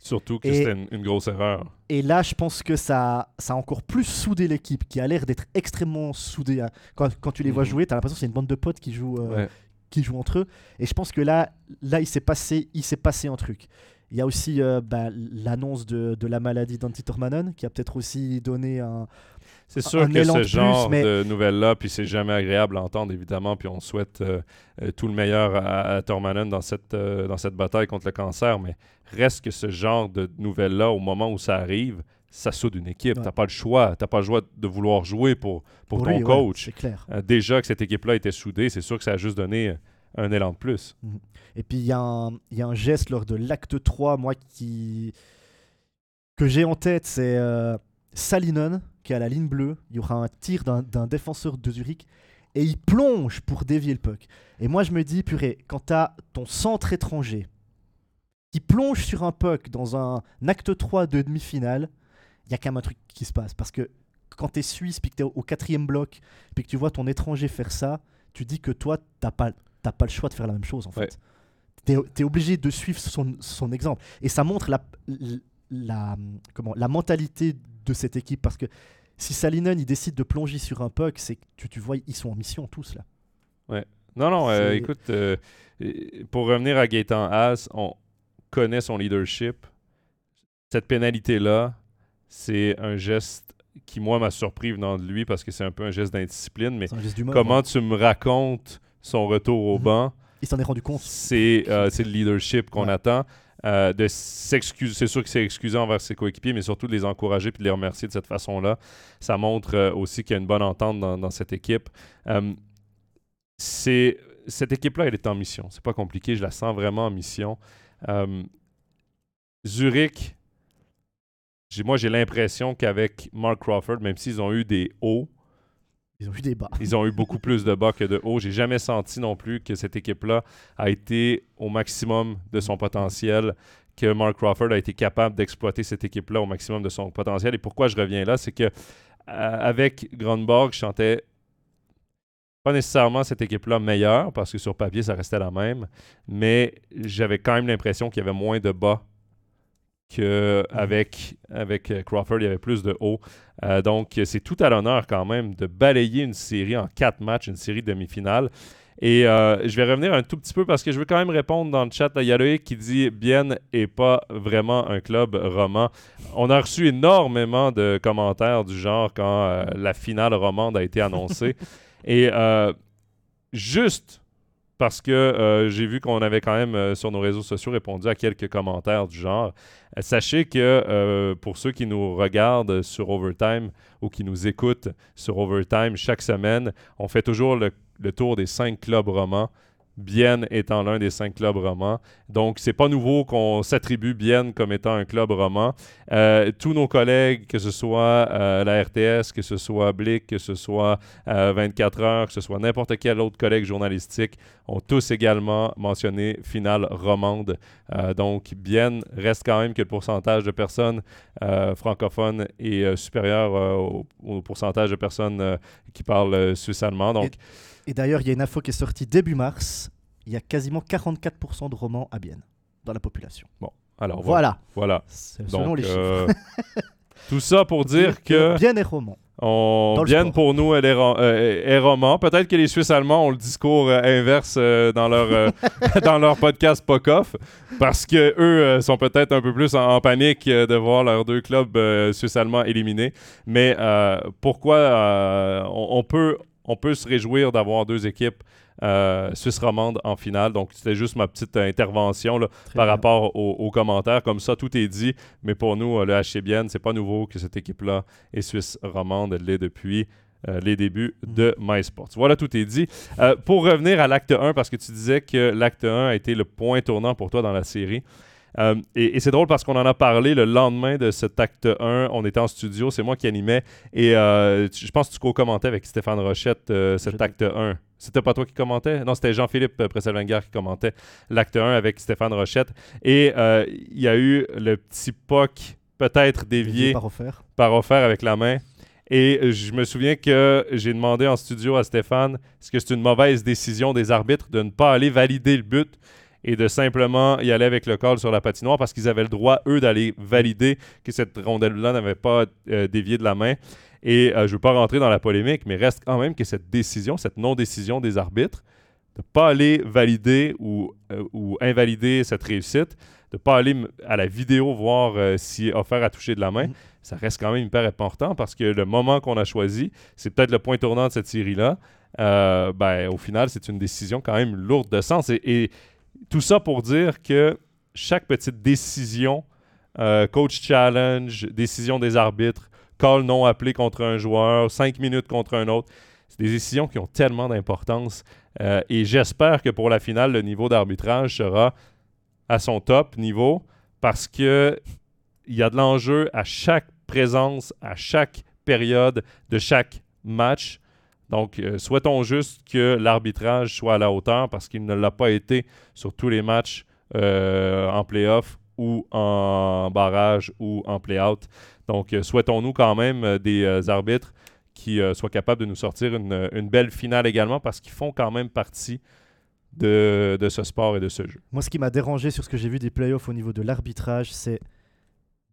Surtout que c'était une, grosse erreur. Et là, je pense que ça, ça a encore plus soudé l'équipe, qui a l'air d'être extrêmement soudée. Hein. Quand, quand, tu les vois mhm. jouer, tu as l'impression que c'est une bande de potes qui jouent, euh, qui jouent entre eux. Et je pense que là, là il s'est passé, il passé un truc. Il y a aussi euh, bah, l'annonce de, de, la maladie d'Antti Tormanen, qui a peut-être aussi donné un, c'est sûr que ce genre de nouvelles-là, puis c'est jamais agréable à entendre, évidemment, puis on souhaite euh, euh, tout le meilleur à, à dans cette, euh, dans cette bataille contre le cancer, mais reste que ce genre de nouvelles-là, au moment où ça arrive, ça soude une équipe. Tu T'as pas le choix. T'as pas le choix de vouloir jouer pour, pour, ton coach. c'est clair. déjà que cette équipe-là était soudée, c'est sûr que ça a juste donné un élan de plus. Mhm. Et puis il y, y, a un geste lors de l'acte 3, moi, qui que j'ai en tête, c'est Salinon qui est à la ligne bleue. Il y aura un tir d'un défenseur de Zurich et il plonge pour dévier le puck. Et moi, je me dis, purée, quand tu as ton centre étranger qui plonge sur un puck dans un acte 3 de demi-finale, il y a quand même un truc qui se passe. Parce que quand tu es suisse, puis que tu es au quatrième bloc, puis que tu vois ton étranger faire ça, tu dis que toi, tu pas, pas le choix de faire la même chose, en fait. Tu es, obligé de suivre son, son, exemple. Et ça montre la, la, comment, la mentalité de cette équipe. Parce que si Salinen il décide de plonger sur un puck, c'est que tu, tu vois, ils sont en mission tous là. Ouais. Non, non, euh, écoute, euh, pour revenir à Gaëtan Haas, on connaît son leadership. Cette pénalité-là, c'est un geste qui, moi, m'a surpris venant de lui parce que c'est un peu un geste d'indiscipline. Mais comment tu me racontes son retour au mhm. banc Il s'en est rendu compte. C'est euh, (laughs) le leadership qu'on attend. Euh, de s'excuser. C'est sûr qu'il s'est excusé envers ses coéquipiers, mais surtout de les encourager puis de les remercier de cette façon-là. Ça montre euh, aussi qu'il y a une bonne entente dans, cette équipe. C'est cette équipe-là, elle est en mission. C'est pas compliqué, je la sens vraiment en mission. Zurich, moi j'ai l'impression qu'avec Mark Crawford, même s'ils ont eu des hauts, ils ont eu des bas. Ils ont eu (laughs) beaucoup plus de bas que de hauts. J'ai jamais senti non plus que cette équipe-là a été au maximum de son potentiel, que Mark Crawford a été capable d'exploiter cette équipe-là au maximum de son potentiel. Et pourquoi je reviens là, c'est que euh, avec Grandborg, je sentais pas nécessairement cette équipe-là meilleure, parce que sur papier, ça restait la même, mais j'avais quand même l'impression qu'il y avait moins de bas qu'avec mhm. avec euh, Crawford, il y avait plus de haut. Euh, donc, c'est tout à l'honneur quand même de balayer une série en quatre matchs, une série demi-finale. Et euh, je vais revenir un tout petit peu parce que je veux quand même répondre dans le chat. Il y a Loïc qui dit Bien est pas vraiment un club roman. On a reçu énormément de commentaires du genre quand la finale romande a été annoncée. (laughs) Et juste parce que euh, j'ai vu qu'on avait quand même euh, sur nos réseaux sociaux répondu à quelques commentaires du genre. Euh, sachez que pour ceux qui nous regardent sur Overtime ou qui nous écoutent sur Overtime chaque semaine, on fait toujours le tour des cinq clubs romans Bienne étant l'un des cinq clubs romans. Donc, c'est pas nouveau qu'on s'attribue Bienne comme étant un club roman. Euh, tous nos collègues, que ce soit euh, la RTS, que ce soit Blick, que ce soit 24 euh, heures, que ce soit n'importe quel autre collègue journalistique, ont tous également mentionné finale romande. donc, Bienne reste quand même que le pourcentage de personnes francophones est supérieur au, pourcentage de personnes qui parlent suisse-allemand. Et d'ailleurs, il y a une info qui est sortie début mars. Il y a quasiment 44% de romans à Bienne dans la population. Bon, alors voilà. Voilà. Selon les euh, chiffres. (laughs) tout ça pour dire que. Bienne est roman. On, Bienne, pour nous, elle est, euh, roman. Peut-être que les Suisses allemands ont le discours euh, inverse dans, leur, (laughs) (laughs) dans leur podcast POCOF, parce qu'eux sont peut-être un peu plus en, panique de voir leurs deux clubs suisses-allemands éliminés. Mais pourquoi on, peut, on peut se réjouir d'avoir deux équipes euh, suisse romande en finale. Donc, c'était juste ma petite intervention par rapport aux, commentaires. Comme ça, tout est dit. Mais pour nous, le HC Bienne, c'est pas nouveau que cette équipe-là est suisse romande. Elle l'est depuis euh, les débuts mm. de MySports. Voilà, tout est dit. Euh, pour revenir à l'acte 1, parce que tu disais que l'acte 1 a été le point tournant pour toi dans la série. Euh, et, c'est drôle parce qu'on en a parlé le lendemain de cet acte 1. On était en studio, c'est moi qui animais. Et euh, je pense que tu co-commentais avec Stéphane Rochette euh, cet acte 1. C'était pas toi qui commentais? Non, c'était Jean-Philippe Presselwenger qui commentait l'acte 1 avec Stéphane Rochette. Et il y a eu le petit POC peut-être dévié, par offert. par offert avec la main. Et je me souviens que j'ai demandé en studio à Stéphane est-ce que c'est une mauvaise décision des arbitres de ne pas aller valider le but? Et de simplement y aller avec le call sur la patinoire parce qu'ils avaient le droit, eux, d'aller valider que cette rondelle-là n'avait pas euh, dévié de la main. Et euh, je ne veux pas rentrer dans la polémique, mais reste quand même que cette décision, cette non-décision des arbitres, de ne pas aller valider ou, euh, ou, invalider cette réussite, de ne pas aller à la vidéo voir si offert à toucher de la main, mm. ça reste quand même hyper important parce que le moment qu'on a choisi, c'est peut-être le point tournant de cette série-là. ben, au final, c'est une décision quand même lourde de sens. et tout ça pour dire que chaque petite décision, euh, coach challenge, décision des arbitres, call non appelé contre un joueur, cinq minutes contre un autre, c'est des décisions qui ont tellement d'importance. Euh, et j'espère que pour la finale, le niveau d'arbitrage sera à son top niveau parce que il y a de l'enjeu à chaque présence, à chaque période de chaque match. Donc, euh, souhaitons juste que l'arbitrage soit à la hauteur parce qu'il ne l'a pas été sur tous les matchs euh, en playoff ou en barrage ou en play-out. Donc, euh, souhaitons-nous quand même des arbitres qui soient capables de nous sortir une, belle finale également parce qu'ils font quand même partie de, de, ce sport et de ce jeu. Moi, ce qui m'a dérangé sur ce que j'ai vu des playoffs au niveau de l'arbitrage, c'est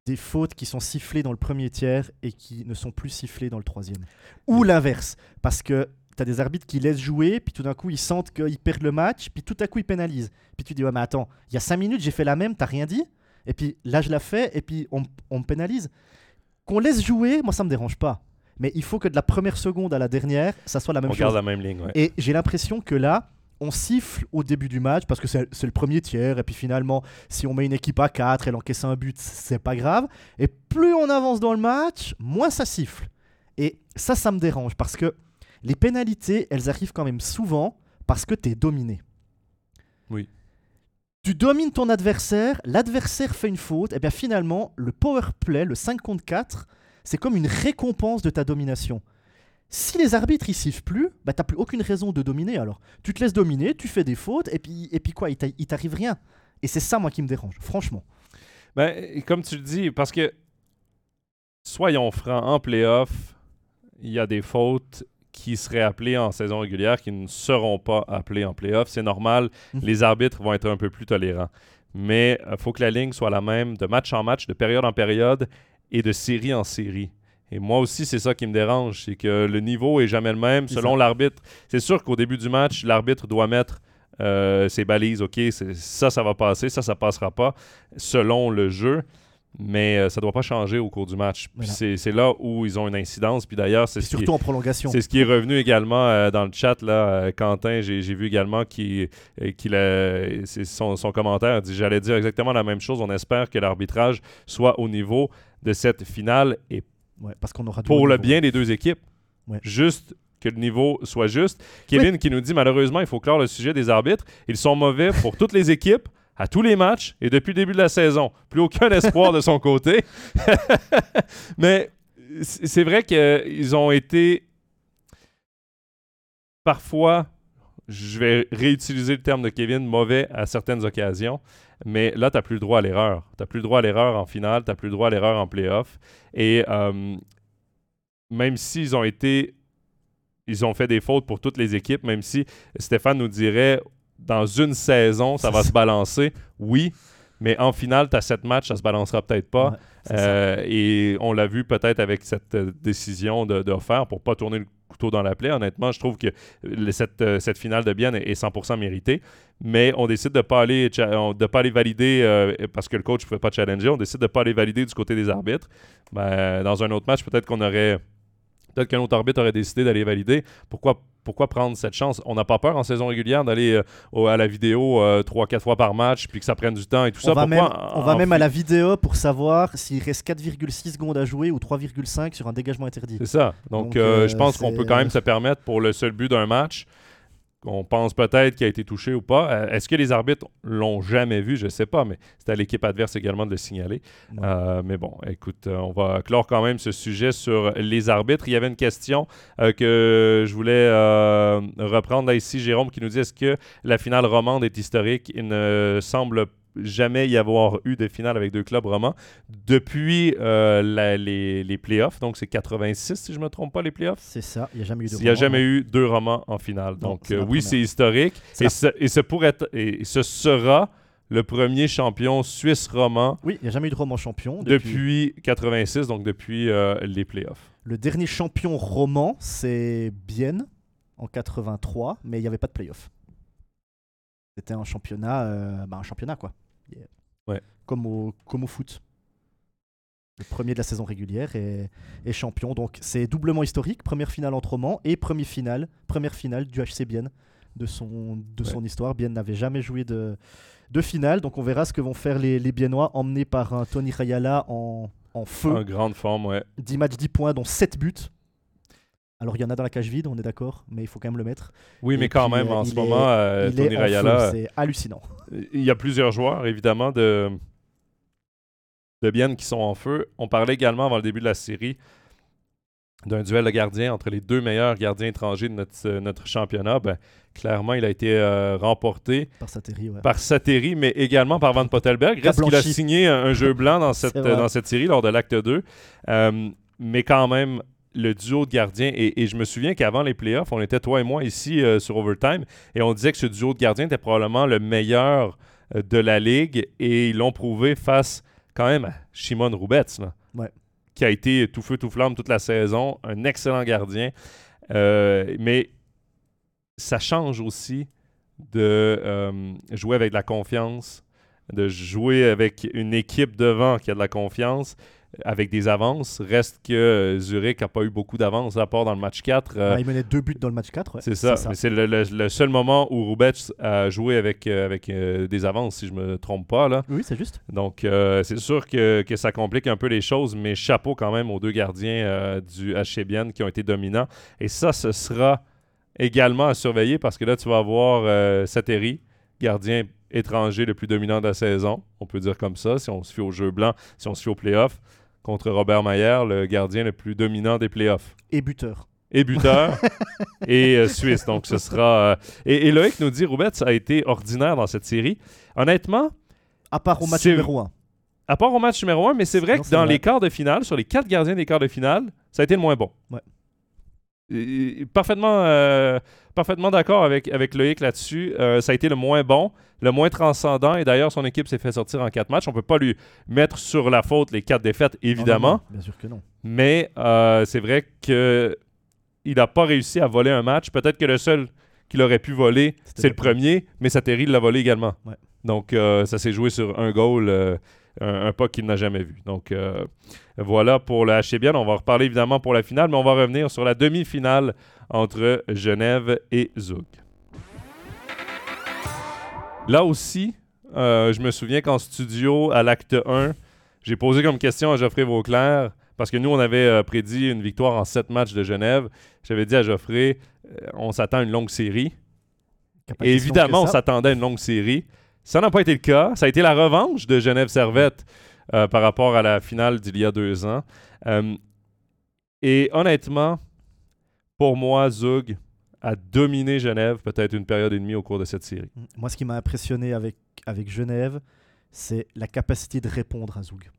des fautes qui sont sifflées dans le premier tiers et qui ne sont plus sifflées dans le troisième. Ou l'inverse, parce que tu as des arbitres qui laissent jouer, puis tout d'un coup ils sentent qu'ils perdent le match, puis tout à coup ils pénalisent. Puis tu dis, ouais mais attends, il y a cinq minutes j'ai fait la même, t'as rien dit, et puis là je la fais, et puis on, on me pénalise. Qu'on laisse jouer, moi ça me dérange pas. Mais il faut que de la première seconde à la dernière, ça soit la même on chose. Garde la même ligne, Et j'ai l'impression que là, on siffle au début du match parce que c'est le premier tiers. Et puis finalement, si on met une équipe à 4, elle encaisse un but, c'est pas grave. Et plus on avance dans le match, moins ça siffle. Et ça, ça me dérange parce que les pénalités, elles arrivent quand même souvent Parce que tu es dominé. Oui. Tu domines ton adversaire, l'adversaire fait une faute, et bien finalement, le power play, le 5 contre 4, c'est comme une récompense de ta domination. Si les arbitres ils sifflent plus, bah t'as plus aucune raison de dominer alors. Tu te laisses dominer, tu fais des fautes, et puis, et puis quoi, il t'arrive rien. Et c'est ça moi qui me dérange, franchement. Ben, comme tu le dis, parce que soyons francs, en playoff, il y a des fautes qui seraient appelées en saison régulière qui ne seront pas appelées en playoff. C'est normal, mhm. les arbitres vont être un peu plus tolérants. Mais il euh, faut que la ligne soit la même de match en match, de période en période et de série en série. Et moi aussi, c'est ça qui me dérange, c'est que le niveau est jamais le même selon l'arbitre. C'est sûr qu'au début du match, l'arbitre doit mettre euh, ses balises, OK, ça, ça va passer, ça, ça passera pas, selon le jeu mais euh, ça ne doit pas changer au cours du match. C'est là où ils ont une incidence. Puis d'ailleurs, c'est surtout en prolongation. C'est ce qui est revenu également euh, dans le chat là. Euh, Quentin, j'ai vu également qu'il son, son commentaire dit j'allais dire exactement la même chose. On espère que l'arbitrage soit au niveau de cette finale et parce qu'on aura pour le bien des deux équipes. Juste que le niveau soit juste. Kevin qui nous dit malheureusement, il faut clore le sujet des arbitres. Ils sont mauvais pour toutes les équipes à tous les matchs et depuis le début de la saison. Plus aucun espoir de son côté. (laughs) Mais c'est vrai qu'ils ont été parfois, je vais réutiliser le terme de Kevin, mauvais à certaines occasions. Mais là, tu n'as plus le droit à l'erreur. Tu n'as plus le droit à l'erreur en finale, tu n'as plus le droit à l'erreur en playoff. Et euh, même s'ils ont été ils ont fait des fautes pour toutes les équipes, même si Stéphane nous dirait dans une saison, ça va se balancer. Oui, mais en finale, tu as sept matchs, ça se balancera peut-être pas. Euh, et on l'a vu peut-être avec cette euh, décision de, faire pour pas tourner le couteau dans la plaie. Honnêtement, je trouve que cette, euh, cette finale de Bienne est, 100% méritée. Mais on décide de ne pas, aller, valider parce que le coach ne pouvait pas challenger. On décide de ne pas aller valider du côté des arbitres. Ben, dans un autre match, peut-être qu'on aurait Peut-être qu'un autre arbitre aurait décidé d'aller valider. Pourquoi, pourquoi prendre cette chance? On n'a pas peur en saison régulière d'aller euh, à la vidéo euh, trois, quatre fois par match puis que ça prenne du temps et tout on ça. Va même, on va même à la vidéo pour savoir s'il reste 4,6 secondes à jouer ou 3,5 sur un dégagement interdit. C'est ça. Donc, euh, je pense qu'on peut quand même se permettre pour le seul but d'un match on pense peut-être qu'il a été touché ou pas. Euh, est-ce que les arbitres l'ont jamais vu? Je ne sais pas, mais c'est à l'équipe adverse également de le signaler. Euh, mais bon, écoute, euh, on va clore quand même ce sujet sur les arbitres. Il y avait une question que je voulais reprendre là ici, Jérôme, qui nous dit est-ce que la finale romande est historique? Il ne semble pas jamais y avoir eu de finale avec deux clubs romans depuis euh, les, les, playoffs. Donc, c'est 86, si je ne me trompe pas, les playoffs. C'est ça. Il n'y a jamais eu deux Il n'y a jamais eu deux romans en finale. Donc, euh, oui, c'est historique. Et, ce, et, ce pourrait et ce sera le premier champion suisse roman. Oui, il n'y a jamais eu de roman champion. Depuis, 86, donc depuis euh, les playoffs. Le dernier champion roman, c'est Bienne en 83, mais il n'y avait pas de playoffs. C'était un championnat, bah, un championnat quoi. Ouais. Comme, au, comme au foot. Le premier de la saison régulière est, champion. Donc c'est doublement historique. Première finale entre romans et première finale, première finale du HC Bienne de son, de son histoire. Bienne n'avait jamais joué de, de finale. Donc on verra ce que vont faire les, les Biennois, emmenés par un Tony Rayala en, en feu. En grande forme, ouais. 10 matchs, 10 points, dont 7 buts. Alors il y en a dans la cage vide, on est d'accord, mais il faut quand même le mettre. Oui, mais quand même, en ce moment, euh, Tony Rayala. C'est hallucinant. Il y a plusieurs joueurs, évidemment, de, de Bienne qui sont en feu. On parlait également avant le début de la série d'un duel de gardiens entre les deux meilleurs gardiens étrangers de notre, euh, notre championnat. Ben, clairement, il a été euh, remporté par Sateri, ouais. par Sateri, mais également par Van Pottelberg. Reste qu'il a signé un, jeu blanc dans cette, (laughs) dans cette série lors de l'acte 2. mais quand même, le duo de gardiens. Et, je me souviens qu'avant les playoffs, on était toi et moi ici euh, sur Overtime et on disait que ce duo de gardiens était probablement le meilleur euh, de la ligue et ils l'ont prouvé face quand même à Shimon Roubetz, qui a été tout feu tout flamme toute la saison, un excellent gardien. Euh, mais ça change aussi de jouer avec de la confiance, de jouer avec une équipe devant qui a de la confiance avec des avances. Reste que euh, Zurich n'a pas eu beaucoup d'avances à part dans le match 4. Euh, il menait deux buts dans le match 4. c'est ça. Mais c'est le, seul moment où Roubetz a joué avec, euh, avec des avances, si je me trompe pas. Là. Oui, c'est juste. Donc, c'est sûr que, que, ça complique un peu les choses, mais chapeau quand même aux deux gardiens du HCBN qui ont été dominants. Et ça, ce sera également à surveiller parce que là, tu vas avoir Sateri, gardien étranger le plus dominant de la saison. On peut dire comme ça, si on se fie au jeu blanc, si on se fie au playoff, contre Robert Mayer, le gardien le plus dominant des playoffs. Et buteur. Et buteur. (laughs) et euh, Suisse. Donc, ce sera. euh, Et, et Loïc nous dit Roubette a été ordinaire dans cette série. Honnêtement, À part au match numéro 1. à part au match numéro 1, mais c'est vrai Non, que dans vrai. les quarts de finale, sur les quatre gardiens des quarts de finale, ça a été le moins bon. Ouais. Et- parfaitement euh, parfaitement d'accord avec, avec Loïc là-dessus. Ça a été le moins bon, le moins transcendant. Et d'ailleurs, son équipe s'est fait sortir en quatre matchs. On peut pas lui mettre sur la faute les quatre défaites, évidemment. Non, non, non, bien sûr que non. Mais euh, c'est vrai que il n'a pas réussi à voler un match. Peut-être que le seul qu'il aurait pu voler, c'est le premier, mais Sateri l'a volé également. Ouais. Donc, euh, ça s'est joué sur un goal, euh, un, un pas qu'il n'a jamais vu. Donc, euh, voilà pour le HCBN. On va en reparler évidemment pour la finale, mais on va revenir sur la demi-finale entre Genève et Zug. Là aussi, euh, je me souviens qu'en studio, à l'acte 1, j'ai posé comme question à Geoffrey Vauclair, parce que nous, on avait euh, prédit une victoire en 7 matchs de Genève. J'avais dit à Geoffrey, euh, on s'attend à une longue série. Et évidemment, on s'attendait à une longue série. Ça n'a pas été le cas. Ça a été la revanche de Genève Servette par rapport à la finale d'il y a deux ans. Et honnêtement, pour moi, Zug a dominé Genève peut-être une période et demie au cours de cette série. Moi, ce qui m'a impressionné avec, avec Genève, c'est la capacité de répondre à Zoug.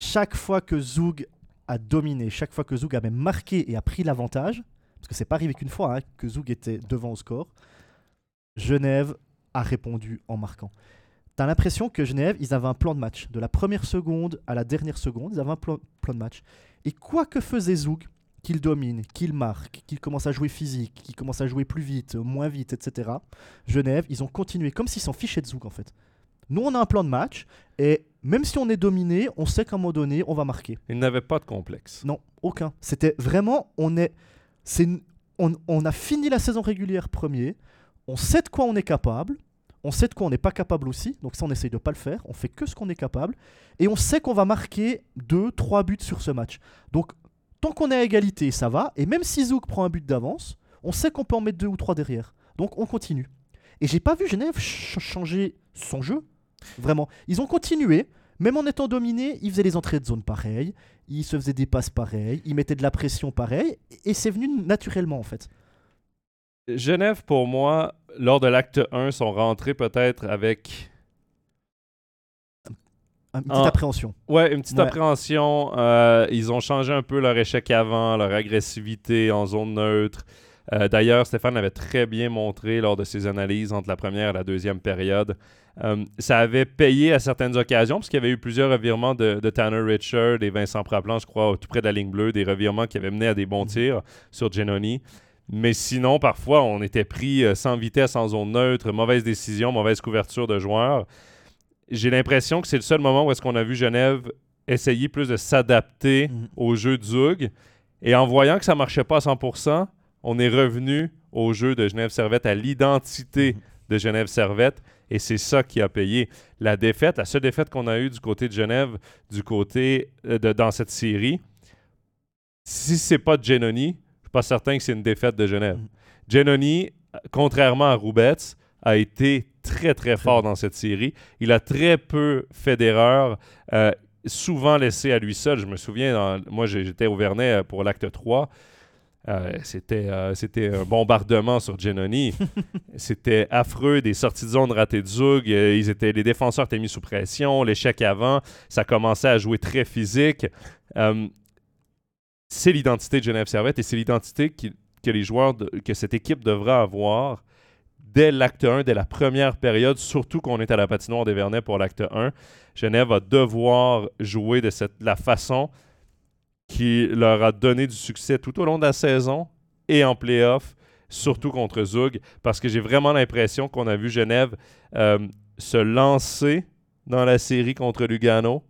Chaque fois que Zoug a dominé, chaque fois que Zoug a même marqué et a pris l'avantage, parce que c'est pas arrivé qu'une fois hein, que Zoug était devant au score, Genève a répondu en marquant. T'as l'impression que Genève, ils avaient un plan de match. De la première seconde à la dernière seconde, ils avaient un plan, plan de match. Et quoi que faisait Zoug, qu'il domine, qu'il marque, qu'il commence à jouer physique, qu'il commence à jouer plus vite, moins vite, etc. Genève, ils ont continué comme s'ils s'en fichaient de Zouk en fait. Nous, on a un plan de match et même si on est dominé, on sait qu'à un moment donné, on va marquer. Il n'avait pas de complexe. Non, aucun. C'était vraiment, on est, c'est, on, on a fini la saison régulière premier, on sait de quoi on est capable, on sait de quoi on n'est pas capable aussi, donc ça on essaye de pas le faire, on fait que ce qu'on est capable, et on sait qu'on va marquer deux, trois buts sur ce match. Donc tant qu'on est à égalité, ça va, et même si Zouk prend un but d'avance, on sait qu'on peut en mettre deux ou trois derrière. Donc on continue. Et j'ai pas vu Genève ch- changer son jeu, vraiment. Ils ont continué, même en étant dominés, ils faisaient les entrées de zone pareilles, ils se faisaient des passes pareilles, ils mettaient de la pression pareille, et c'est venu naturellement en fait. Genève, pour moi, lors de l'acte 1, sont rentrés peut-être avec Une petite Ah. appréhension. Ouais, une petite Ouais. appréhension. Euh, ils ont changé un peu leur échec avant, leur agressivité en zone neutre. Euh, D'ailleurs, Stéphane avait très bien montré lors de ses analyses entre la première et la deuxième période. Euh, ça avait payé à certaines occasions, parce qu'il y avait eu plusieurs revirements de, de Tanner Richard et Vincent Praplan, je crois, tout près de la ligne bleue, des revirements qui avaient mené à des bons tirs sur Genoni. Mais sinon, parfois, on était pris sans vitesse en zone neutre, mauvaise décision, mauvaise couverture de joueurs. J'ai l'impression que c'est le seul moment où est-ce qu'on a vu Genève essayer plus de s'adapter Mhm. au jeu de Zug. Et en voyant que ça marchait pas à 100%, on est revenu au jeu de Genève Servette, à l'identité Mhm. de Genève Servette. Et c'est ça qui a payé. La défaite, la seule défaite qu'on a eue du côté de Genève, du côté euh, de, dans cette série, si c'est pas de Genoni, je suis pas certain que c'est une défaite de Genève. Mhm. Genoni, euh, contrairement à Roubets, a été très très fort dans cette série. Il a très peu fait d'erreurs, euh, souvent laissé à lui seul. Je me souviens, dans- moi j'étais au Vernet euh, pour l'acte 3. Euh, c'était, euh, c'était un bombardement sur Genoni. (laughs) c'était affreux, des sorties de zone ratées de Zug. ils étaient, les défenseurs étaient mis sous pression, l'échec avant, ça commençait à jouer très physique. Euh, c'est l'identité de Genève Servette et c'est l'identité qui- que les joueurs, de- que cette équipe devrait avoir dès l'acte 1, dès la première période, surtout qu'on est à la patinoire des Vernets pour l'acte 1. Genève va devoir jouer de cette, la façon qui leur a donné du succès tout au long de la saison et en playoff, surtout contre Zug, parce que j'ai vraiment l'impression qu'on a vu Genève euh, se lancer dans la série contre Lugano,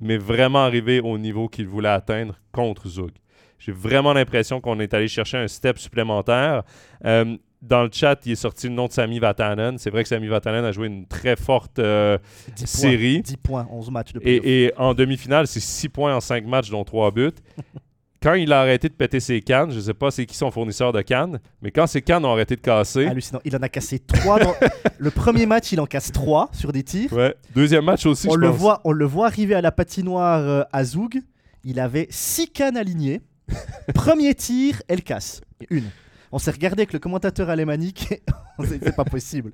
mais vraiment arriver au niveau qu'il voulait atteindre contre Zug. J'ai vraiment l'impression qu'on est allé chercher un step supplémentaire. Euh, dans le chat, il est sorti le nom de Sami Vatanen. C'est vrai que Sami Vatanen a joué une très forte euh, 10 série. Points, 10 points, 11 matchs de et, et en demi-finale, c'est 6 points en 5 matchs, dont 3 buts. (laughs) quand il a arrêté de péter ses cannes, je ne sais pas c'est qui son fournisseur de cannes, mais quand ses cannes ont arrêté de casser. Hallucinant. Il en a cassé trois. Dans... (laughs) le premier match, il en casse trois sur des tirs. Ouais. Deuxième match aussi, on je le pense. Voit, on le voit arriver à la patinoire euh, à Zoug. Il avait six cannes alignées. (laughs) premier tir, elle casse. Une. On s'est regardé avec le commentateur alémanique. (laughs) c'est pas possible.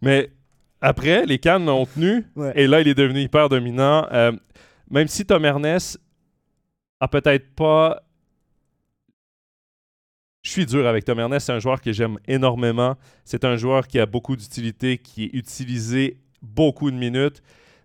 Mais après, les cannes l'ont tenu. Ouais. Et là, il est devenu hyper dominant. Euh, même si Tom Ernest a peut-être pas. Je suis dur avec Tom Ernest. C'est un joueur que j'aime énormément. C'est un joueur qui a beaucoup d'utilité, qui est utilisé beaucoup de minutes.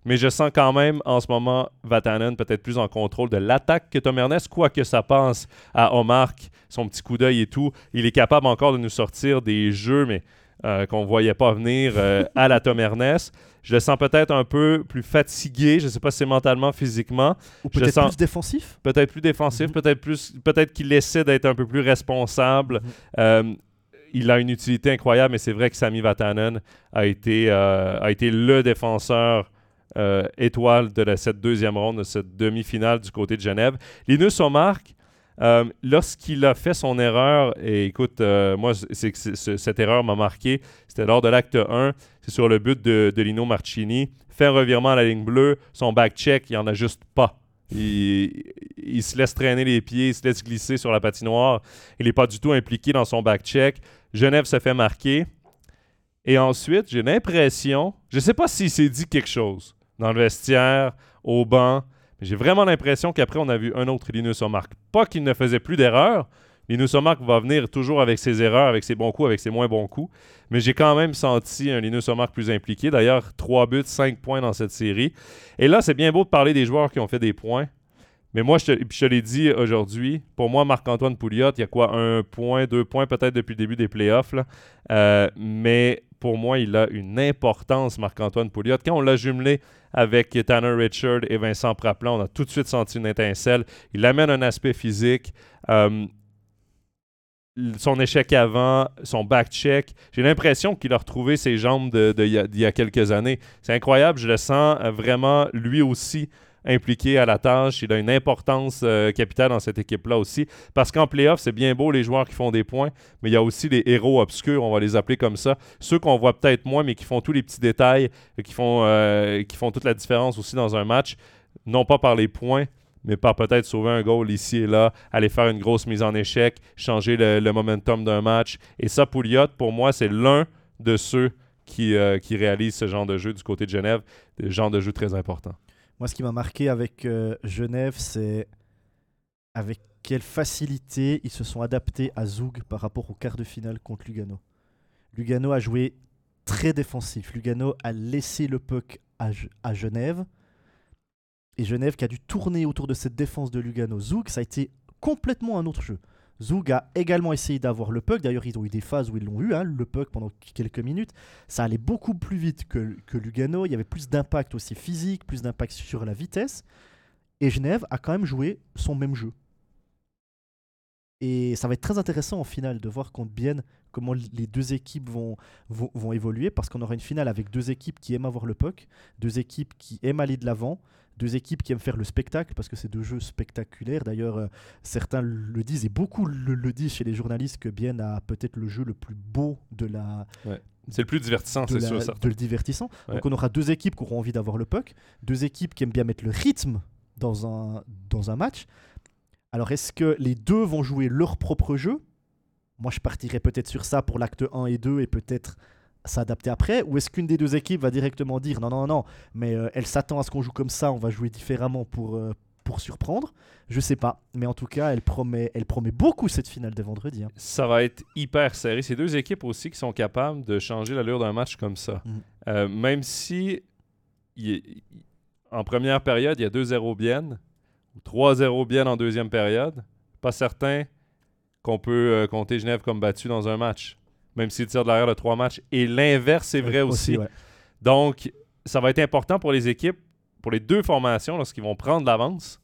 Mais je sens quand même en ce moment Vatanen peut-être plus en contrôle de l'attaque que Tom Ernest, quoique ça pense à Omar, son petit coup d'œil et tout. Il est capable encore de nous sortir des jeux, mais euh, qu'on ne voyait pas venir euh, à la Tom Ernest. Je le sens peut-être un peu plus fatigué. Je ne sais pas si c'est mentalement, physiquement. Ou peut-être sens- plus défensif? Peut-être plus défensif, Mhm. peut-être plus, peut-être qu'il essaie d'être un peu plus responsable. Mhm. Euh, il a une utilité incroyable, mais c'est vrai que Sami Vatanen a été, a été le défenseur étoile de la- cette deuxième ronde, de cette demi-finale du côté de Genève. Linus Omark, euh, lorsqu'il a fait son erreur, et écoute, euh, moi, c'est cette erreur m'a marqué, c'était lors de l'acte 1, c'est sur le but de, Lino Marchini, fait un revirement à la ligne bleue, son back-check, il n'y en a juste pas. Il, se laisse traîner les pieds, il se laisse glisser sur la patinoire. Il n'est pas du tout impliqué dans son back-check. Genève se fait marquer. Et ensuite, j'ai l'impression, je ne sais pas s'il s'est dit quelque chose dans le vestiaire, au banc, j'ai vraiment l'impression qu'après, on a vu un autre Linus Omark. Pas qu'il ne faisait plus d'erreurs. Linus Omark va venir toujours avec ses erreurs, avec ses bons coups, avec ses moins bons coups. Mais j'ai quand même senti un Linus Omark plus impliqué. D'ailleurs, 3 buts, 5 points dans cette série. Et là, c'est bien beau de parler des joueurs qui ont fait des points. Mais moi, je te, je l'ai dit aujourd'hui, pour moi, Marc-Antoine Pouliot, il y a quoi, un point, deux points peut-être depuis le début des playoffs. Euh, mais pour moi, il a une importance, Marc-Antoine Pouliot. Quand on l'a jumelé avec Tanner Richard et Vincent Praplan, on a tout de suite senti une étincelle. Il amène un aspect physique. Euh, son échec avant, son back-check. J'ai l'impression qu'il a retrouvé ses jambes d'il y, a quelques années. C'est incroyable. Je le sens vraiment, lui aussi, impliqué à la tâche. Il a une importance euh, capitale dans cette équipe-là aussi. Parce qu'en playoff, c'est bien beau les joueurs qui font des points, mais il y a aussi les héros obscurs, on va les appeler comme ça. Ceux qu'on voit peut-être moins, mais qui font tous les petits détails, euh, qui font, euh, qui font toute la différence aussi dans un match. Non pas par les points, mais par peut-être sauver un goal ici et là, aller faire une grosse mise en échec, changer le, momentum d'un match. Et ça, Pouliot, pour moi, c'est l'un de ceux qui, qui réalisent ce genre de jeu du côté de Genève, des genre de jeu très important. Moi, ce qui m'a marqué avec euh, Genève, c'est avec quelle facilité ils se sont adaptés à Zoug par rapport au quart de finale contre Lugano. Lugano a joué très défensif. Lugano a laissé le puck à, à Genève. Et Genève qui a dû tourner autour de cette défense de Lugano. Zoug, ça a été complètement un autre jeu. Zoug a également essayé d'avoir le puck. D'ailleurs, ils ont eu des phases où ils l'ont eu, hein, le puck, pendant quelques minutes. Ça allait beaucoup plus vite que, Lugano. Il y avait plus d'impact aussi physique, plus d'impact sur la vitesse. Et Genève a quand même joué son même jeu. Et ça va être très intéressant en finale de voir contre comment les deux équipes vont, vont, vont évoluer parce qu'on aura une finale avec deux équipes qui aiment avoir le puck, deux équipes qui aiment aller de l'avant, deux équipes qui aiment faire le spectacle parce que c'est deux jeux spectaculaires. D'ailleurs, euh, certains le disent et beaucoup le, le disent chez les journalistes que Bienne a peut-être le jeu le plus beau de la, C'est le plus divertissant, c'est sûr. de le divertissant. Ouais. Donc on aura deux équipes qui auront envie d'avoir le puck, deux équipes qui aiment bien mettre le rythme dans un, dans un match. Alors est-ce que les deux vont jouer leur propre jeu? Moi je partirais peut-être sur ça pour l'acte 1 et 2 et peut-être s'adapter après Ou est-ce qu'une des deux équipes va directement dire non, non, non, mais euh, elle s'attend à ce qu'on joue comme ça, on va jouer différemment pour, euh, pour surprendre? Je sais pas. Mais en tout cas, elle promet, elle promet beaucoup cette finale de vendredi. hein. Ça va être hyper serré. C'est deux équipes aussi qui sont capables de changer l'allure d'un match comme ça. Mhm. Euh, même si est- en première période, il y a 2-0 Bienne ou 3-0 Bienne en deuxième période, pas certain qu'on peut compter Genève comme battu dans un match, même s'il tire de l'arrière de trois matchs. Et l'inverse, c'est vrai aussi. ouais. Donc, ça va être important pour les équipes, pour les deux formations, lorsqu'ils vont prendre l'avance,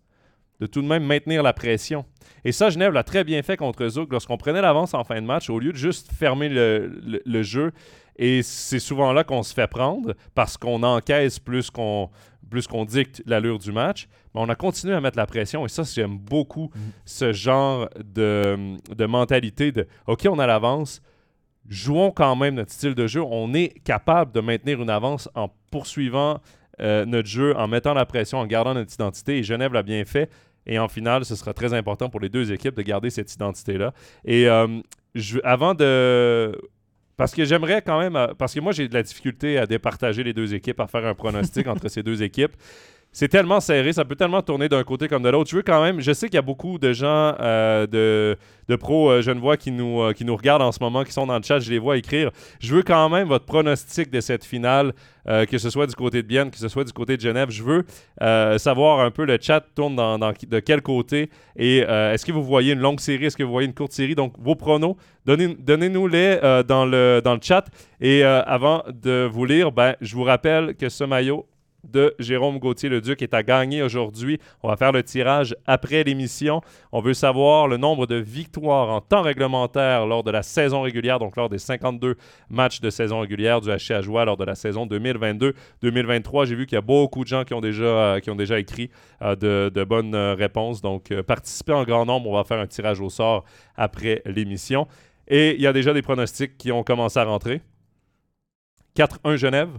de tout de même maintenir la pression. Et ça, Genève l'a très bien fait contre Zouk lorsqu'on prenait l'avance en fin de match, au lieu de juste fermer le, le- le jeu. Et c'est souvent là qu'on se fait prendre parce qu'on encaisse plus qu'on plus qu'on dicte l'allure du match. Mais on a continué à mettre la pression et ça, j'aime beaucoup mm. ce genre de, de mentalité de OK, on a l'avance, jouons quand même notre style de jeu. On est capable de maintenir une avance en poursuivant euh, notre jeu, en mettant la pression, en gardant notre identité. Et Genève l'a bien fait. Et en finale, ce sera très important pour les deux équipes de garder cette identité-là. Et euh, je, avant de. Parce que j'aimerais quand même. Euh, parce que moi, j'ai de la difficulté à départager les deux équipes, à faire un pronostic (laughs) entre ces deux équipes c'est tellement serré, ça peut tellement tourner d'un côté comme de l'autre. Je veux quand même, je sais qu'il y a beaucoup de gens euh, de, de pros euh, vois qui nous, euh, qui nous regardent en ce moment, qui sont dans le chat, je les vois écrire. Je veux quand même votre pronostic de cette finale, euh, que ce soit du côté de Bienne, que ce soit du côté de Genève. Je veux savoir un peu le chat tourne dans, de quel côté et est-ce que vous voyez une longue série, est-ce que vous voyez une courte série? Donc vos pronos, donnez, donnez-nous-les dans, le, dans le chat. Et avant de vous lire, ben, je vous rappelle que ce maillot de Jérôme Gauthier-le-Duc est à gagner aujourd'hui. On va faire le tirage après l'émission. On veut savoir le nombre de victoires en temps réglementaire lors de la saison régulière, donc lors des 52 matchs de saison régulière du HC lors de la saison 2022-2023. J'ai vu qu'il y a beaucoup de gens qui ont déjà, euh, écrit euh, de, bonnes euh, réponses. Donc, participez en grand nombre. On va faire un tirage au sort après l'émission. Et il y a déjà des pronostics qui ont commencé à rentrer. 4-1 Genève.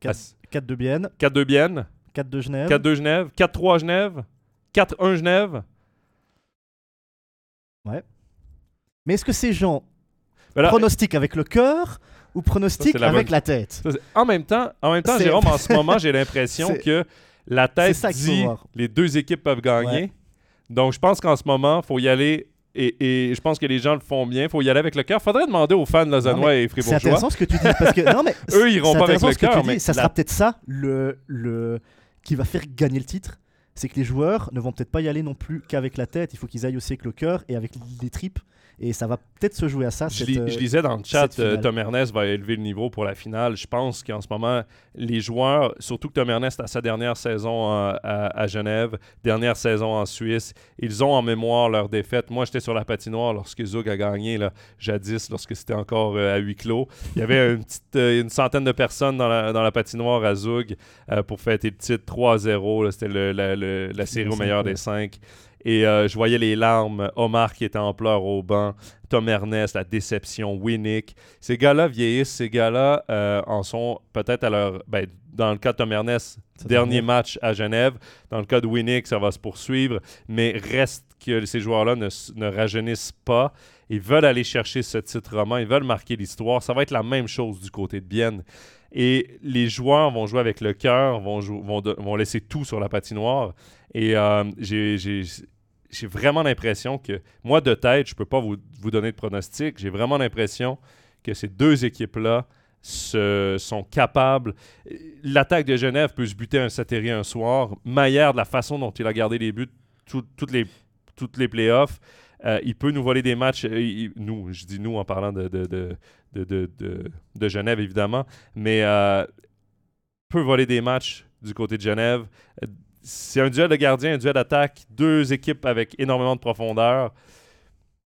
4 de Bienne. 4 de Bienne. 4 de Genève. 4 de Genève. 4-3 Genève. 4-1 Genève. Ouais. Mais est-ce que ces gens pronostiquent avec le cœur ou pronostiquent avec la tête? En même temps, en même temps Jérôme, en ce (laughs) moment, j'ai l'impression que la tête dit les deux équipes peuvent gagner. Donc, je pense qu'en ce moment, il faut y aller et, je pense que les gens le font bien. Il faut y aller avec le cœur. faudrait demander aux fans de Lausannois et Fribourgeois. C'est intéressant ce que tu dis. Parce que, non, mais (laughs) Eux, ils iront pas avec le cœur. Mais ça sera peut-être ça le, le, qui va faire gagner le titre. C'est que les joueurs ne vont peut-être pas y aller non plus qu'avec la tête. Il faut qu'ils aillent aussi avec le cœur et avec les tripes. Et ça va peut-être se jouer à ça. Je, lisais dans le chat, euh, Tom Ernest va élever le niveau pour la finale. Je pense qu'en ce moment, les joueurs, surtout que Tom Ernest a sa dernière saison à, Genève, dernière saison en Suisse, ils ont en mémoire leur défaite. Moi, j'étais sur la patinoire lorsque Zug a gagné, là, jadis, lorsque c'était encore euh, à huis clos. Il y avait une, petite, euh, une centaine de personnes dans la, dans la patinoire à Zug pour fêter le titre 3-0. C'était la série au meilleur des cinq. Et euh, je voyais les larmes. Omar qui était en pleurs au banc. Tom Ernest, la déception. Winnick. Ces gars-là vieillissent. Ces gars-là euh, en sont peut-être à leur. Ben, dans le cas de Tom Ernest, dernier match à Genève. Dans le cas de Winnick, ça va se poursuivre. Mais reste que ces joueurs-là ne, ne rajeunissent pas. Ils veulent aller chercher ce titre roman. Ils veulent marquer l'histoire. Ça va être la même chose du côté de Bienne. Et les joueurs vont jouer avec le cœur, vont, vont, vont, laisser tout sur la patinoire. Et euh, j'ai vraiment l'impression que, moi de tête, je ne peux pas vous, vous, donner de pronostic, j'ai vraiment l'impression que ces deux équipes-là sont capables. L'attaque de Genève peut se buter un Satéry un soir. Maillard, de la façon dont il a gardé les buts toutes les, toutes les playoffs, euh, il peut nous voler des matchs. Euh, nous, je dis nous en parlant de, de, de, de Genève, évidemment, mais euh, peut voler des matchs du côté de Genève c'est un duel de gardiens, un duel d'attaque, deux équipes avec énormément de profondeur.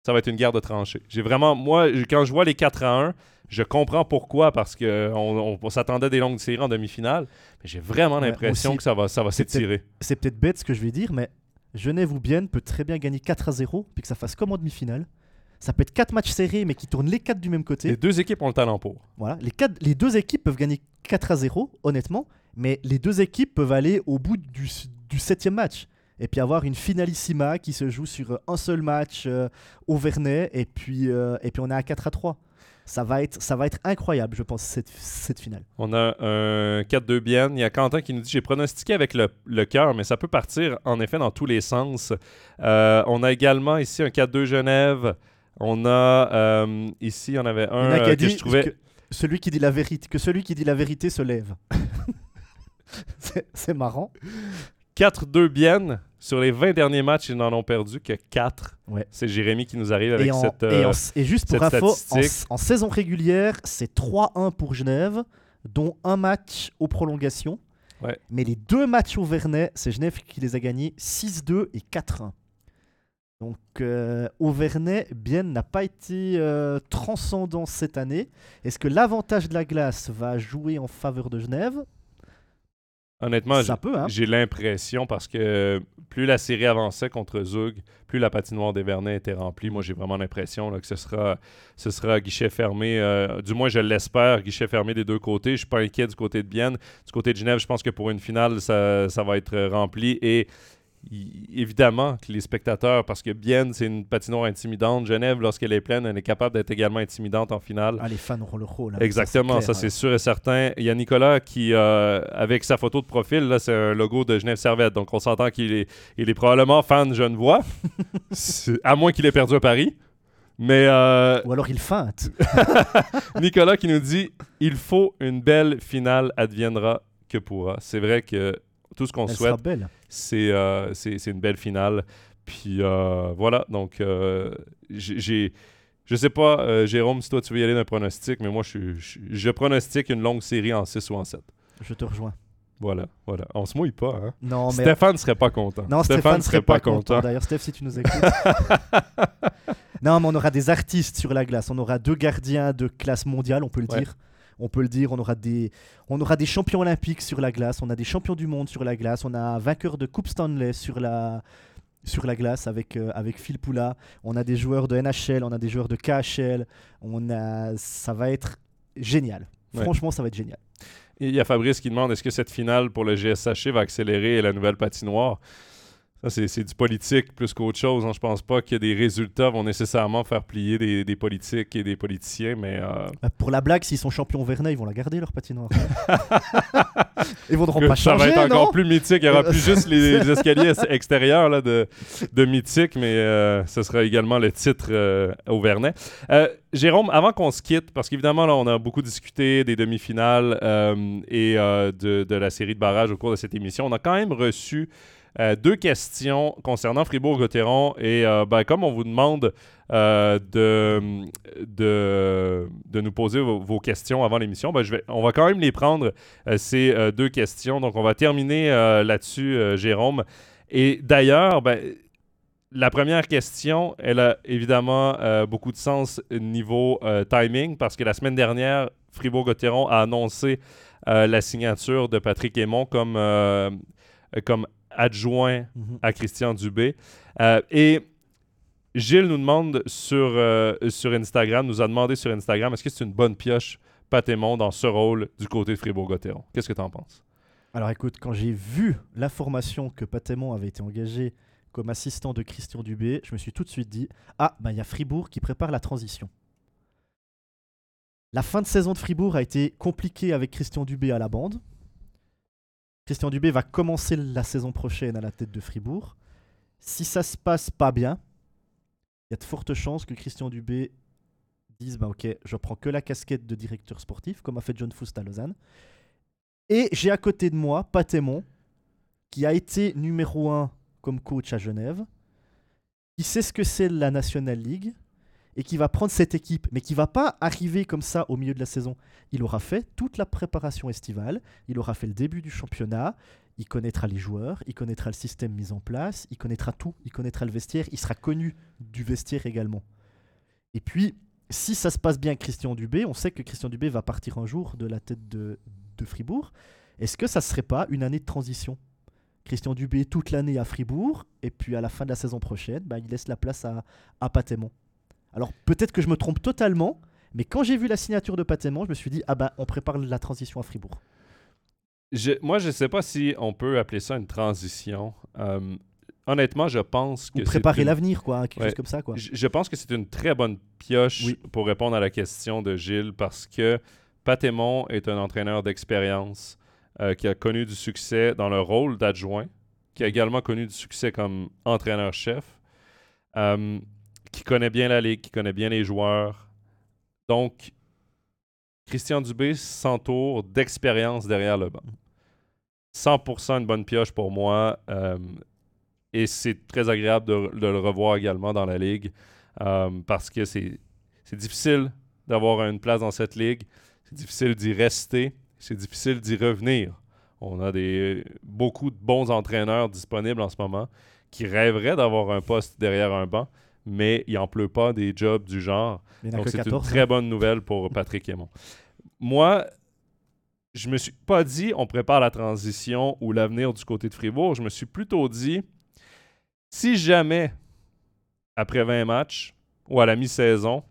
Ça va être une guerre de tranchées. J'ai vraiment, moi, quand je vois les 4 à 1, je comprends pourquoi, parce qu'on on, s'attendait des longues séries en demi-finale, mais j'ai vraiment l'impression que ça va, ça va s'étirer. C'est peut-être bête ce que je vais dire, mais Genève ou Bienne peut très bien gagner 4 à 0, puis que ça fasse comme en demi-finale. Ça peut être 4 matchs serrés, mais qui tournent les 4 du même côté. Les deux équipes ont le talent pour. Voilà, les, quatre, les deux équipes peuvent gagner 4 à 0, honnêtement, mais les deux équipes peuvent aller au bout du, du septième match et puis avoir une finalissima qui se joue sur un seul match euh, au Vernet et puis, euh, et puis on est à 4 à 3. Ça va être, ça va être incroyable, je pense, cette, cette finale. On a un 4-2 bien. Il y a Quentin qui nous dit J'ai pronostiqué avec le, le cœur, mais ça peut partir en effet dans tous les sens. Euh, on a également ici un 4-2 Genève. On a ici, on avait un que je trouvais. celui qui dit la vérité, que celui qui dit la vérité se lève. (laughs) (laughs) c'est marrant. 4-2 Bienne. Sur les 20 derniers matchs, ils n'en ont perdu que 4. C'est Jérémy qui nous arrive avec cette et, et, juste pour info, en, saison régulière, c'est 3-1 pour Genève, dont un match aux prolongations. Mais les deux matchs au Vernet, c'est Genève qui les a gagnés 6-2 et 4-1. Donc euh, au Vernet, Bienne n'a pas été euh, transcendant cette année. Est-ce que l'avantage de la glace va jouer en faveur de Genève? Honnêtement, hein. j'ai l'impression parce que plus la série avançait contre Zug, plus la patinoire d'Evernay était remplie. Moi, j'ai vraiment l'impression que ce sera, ce sera guichet fermé. euh, du moins, je l'espère, guichet fermé des deux côtés. Je suis pas inquiet du côté de Bienne. Du côté de Genève, je pense que pour une finale, ça, ça va être euh, rempli. Et évidemment que les spectateurs, parce que Bienne, c'est une patinoire intimidante. Genève, lorsqu'elle est pleine, elle est capable d'être également intimidante en finale. Ah, les fans auront le rôle. hein. Exactement, ça c'est clair, sûr et certain. Il y a Nicolas qui, euh, avec sa photo de profil, là, c'est un logo de Genève Servette. Donc on s'entend qu'il est, il est probablement fan de Genevois, (laughs) à moins qu'il ait perdu à Paris. Mais euh. Ou alors il feinte. (laughs) Nicolas qui nous dit il faut une belle finale adviendra que pourra. C'est vrai que tout ce qu'on souhaite, c'est euh, une belle finale. Puis euh, voilà, donc euh, j'ai-. Je sais pas, euh, Jérôme, si toi tu veux y aller d'un pronostic, mais moi je, suis- je, je pronostique une longue série en 6 ou en 7. Je te rejoins. Voilà, voilà. On se mouille pas, hein? Non, mais. Stéphane serait pas content. Non, Stéphane, serait pas content. D'ailleurs, Steph, si tu nous écoutes. (laughs) non, mais on aura des artistes sur la glace. On aura deux gardiens de classe mondiale, on peut le Ouais. dire. On peut le dire. On aura des, on aura des champions olympiques sur la glace. On a des champions du monde sur la glace. On a un vainqueur de Coupe Stanley sur la, sur la glace avec, euh, avec Phil Poula. On a des joueurs de NHL. On a des joueurs de KHL. On a, ça va être génial. Ouais. Franchement, ça va être génial. Et il y a Fabrice qui demande est-ce que cette finale pour le GSHC va accélérer la nouvelle patinoire? Ça, c'est du politique plus qu'autre chose. hein. Je pense pas que des résultats vont nécessairement faire plier des, des politiques et des politiciens, mais euh, Euh, Pour la blague, s'ils sont champions Vernet, ils vont la garder leur patinoire. (laughs) ils vont pas ça va changer, être encore plus mythique. Il y aura plus (laughs) juste les, les escaliers extérieurs là, de, de mythique, mais euh, ce sera également le titre euh, au Vernet. Euh, Jérôme, avant qu'on se quitte, parce qu'évidemment, là, on a beaucoup discuté des demi-finales et de, de la série de barrages au cours de cette émission, on a quand même reçu deux questions concernant Fribourg-Gotteron. Et euh, ben, comme on vous demande euh, de, de, de nous poser vos, questions avant l'émission, ben, on va quand même les prendre, euh, ces euh, deux questions. Donc, on va terminer euh, là-dessus, euh, Jérôme. Et d'ailleurs, ben, la première question, elle a évidemment euh, beaucoup de sens niveau euh, timing parce que la semaine dernière, Fribourg-Gotteron a annoncé euh, la signature de Patrick Aymon comme, euh, comme adjoint Mhm. à Christian Dubé. Euh, et Gilles nous demande sur, euh, sur Instagram, nous a demandé sur Instagram, est-ce que c'est une bonne pioche, Pat Aymon, dans ce rôle du côté de Fribourg-Gotteron? Qu'est-ce que tu en penses? Alors écoute, quand j'ai vu l'information que Patémon avait été engagé comme assistant de Christian Dubé, je me suis tout de suite dit Ah, bah il y a Fribourg qui prépare la transition. La fin de saison de Fribourg a été compliquée avec Christian Dubé à la bande. Christian Dubé va commencer la saison prochaine à la tête de Fribourg. Si ça se passe pas bien, il y a de fortes chances que Christian Dubé dise bah ok, je prends que la casquette de directeur sportif, comme a fait John Foust à Lausanne. Et j'ai à côté de moi Patémon, qui a été numéro 1 comme coach à Genève, qui sait ce que c'est la National League et qui va prendre cette équipe, mais qui va pas arriver comme ça au milieu de la saison. Il aura fait toute la préparation estivale, il aura fait le début du championnat, il connaîtra les joueurs, il connaîtra le système mis en place, il connaîtra tout, il connaîtra le vestiaire, il sera connu du vestiaire également. Et puis, si ça se passe bien Christian Dubé, on sait que Christian Dubé va partir un jour de la tête de, de Fribourg. Est-ce que ça serait pas une année de transition? Christian Dubé toute l'année à Fribourg, et puis à la fin de la saison prochaine, bah, il laisse la place à, à Patémon. Alors peut-être que je me trompe totalement, mais quand j'ai vu la signature de Patémon, je me suis dit, ah ben on prépare la transition à Fribourg. Je- moi, je ne sais pas si on peut appeler ça une transition. Euh, honnêtement, je pense que Ou préparer une- l'avenir, quoi, hein, quelque Ouais. chose comme ça, quoi. Je, je pense que c'est une très bonne pioche Oui. pour répondre à la question de Gilles parce que Patémon est un entraîneur d'expérience euh, qui a connu du succès dans le rôle d'adjoint, qui a également connu du succès comme entraîneur-chef, euh, qui connaît bien la ligue, qui connaît bien les joueurs. Donc, Christian Dubé s'entoure d'expérience derrière le banc. 100% une bonne pioche pour moi. euh, et c'est très agréable de, le revoir également dans la ligue euh, parce que c'est c'est difficile d'avoir une place dans cette ligue. C'est difficile d'y rester. C'est difficile d'y revenir. On a des, beaucoup de bons entraîneurs disponibles en ce moment qui rêveraient d'avoir un poste derrière un banc, mais il n'en pleut pas des jobs du genre. Donc, c'est 14. une très bonne nouvelle pour (laughs) Patrick Aymon. Moi, je me suis pas dit on prépare la transition ou l'avenir du côté de Fribourg. Je me suis plutôt dit si jamais, après 20 matchs ou à la mi-saison,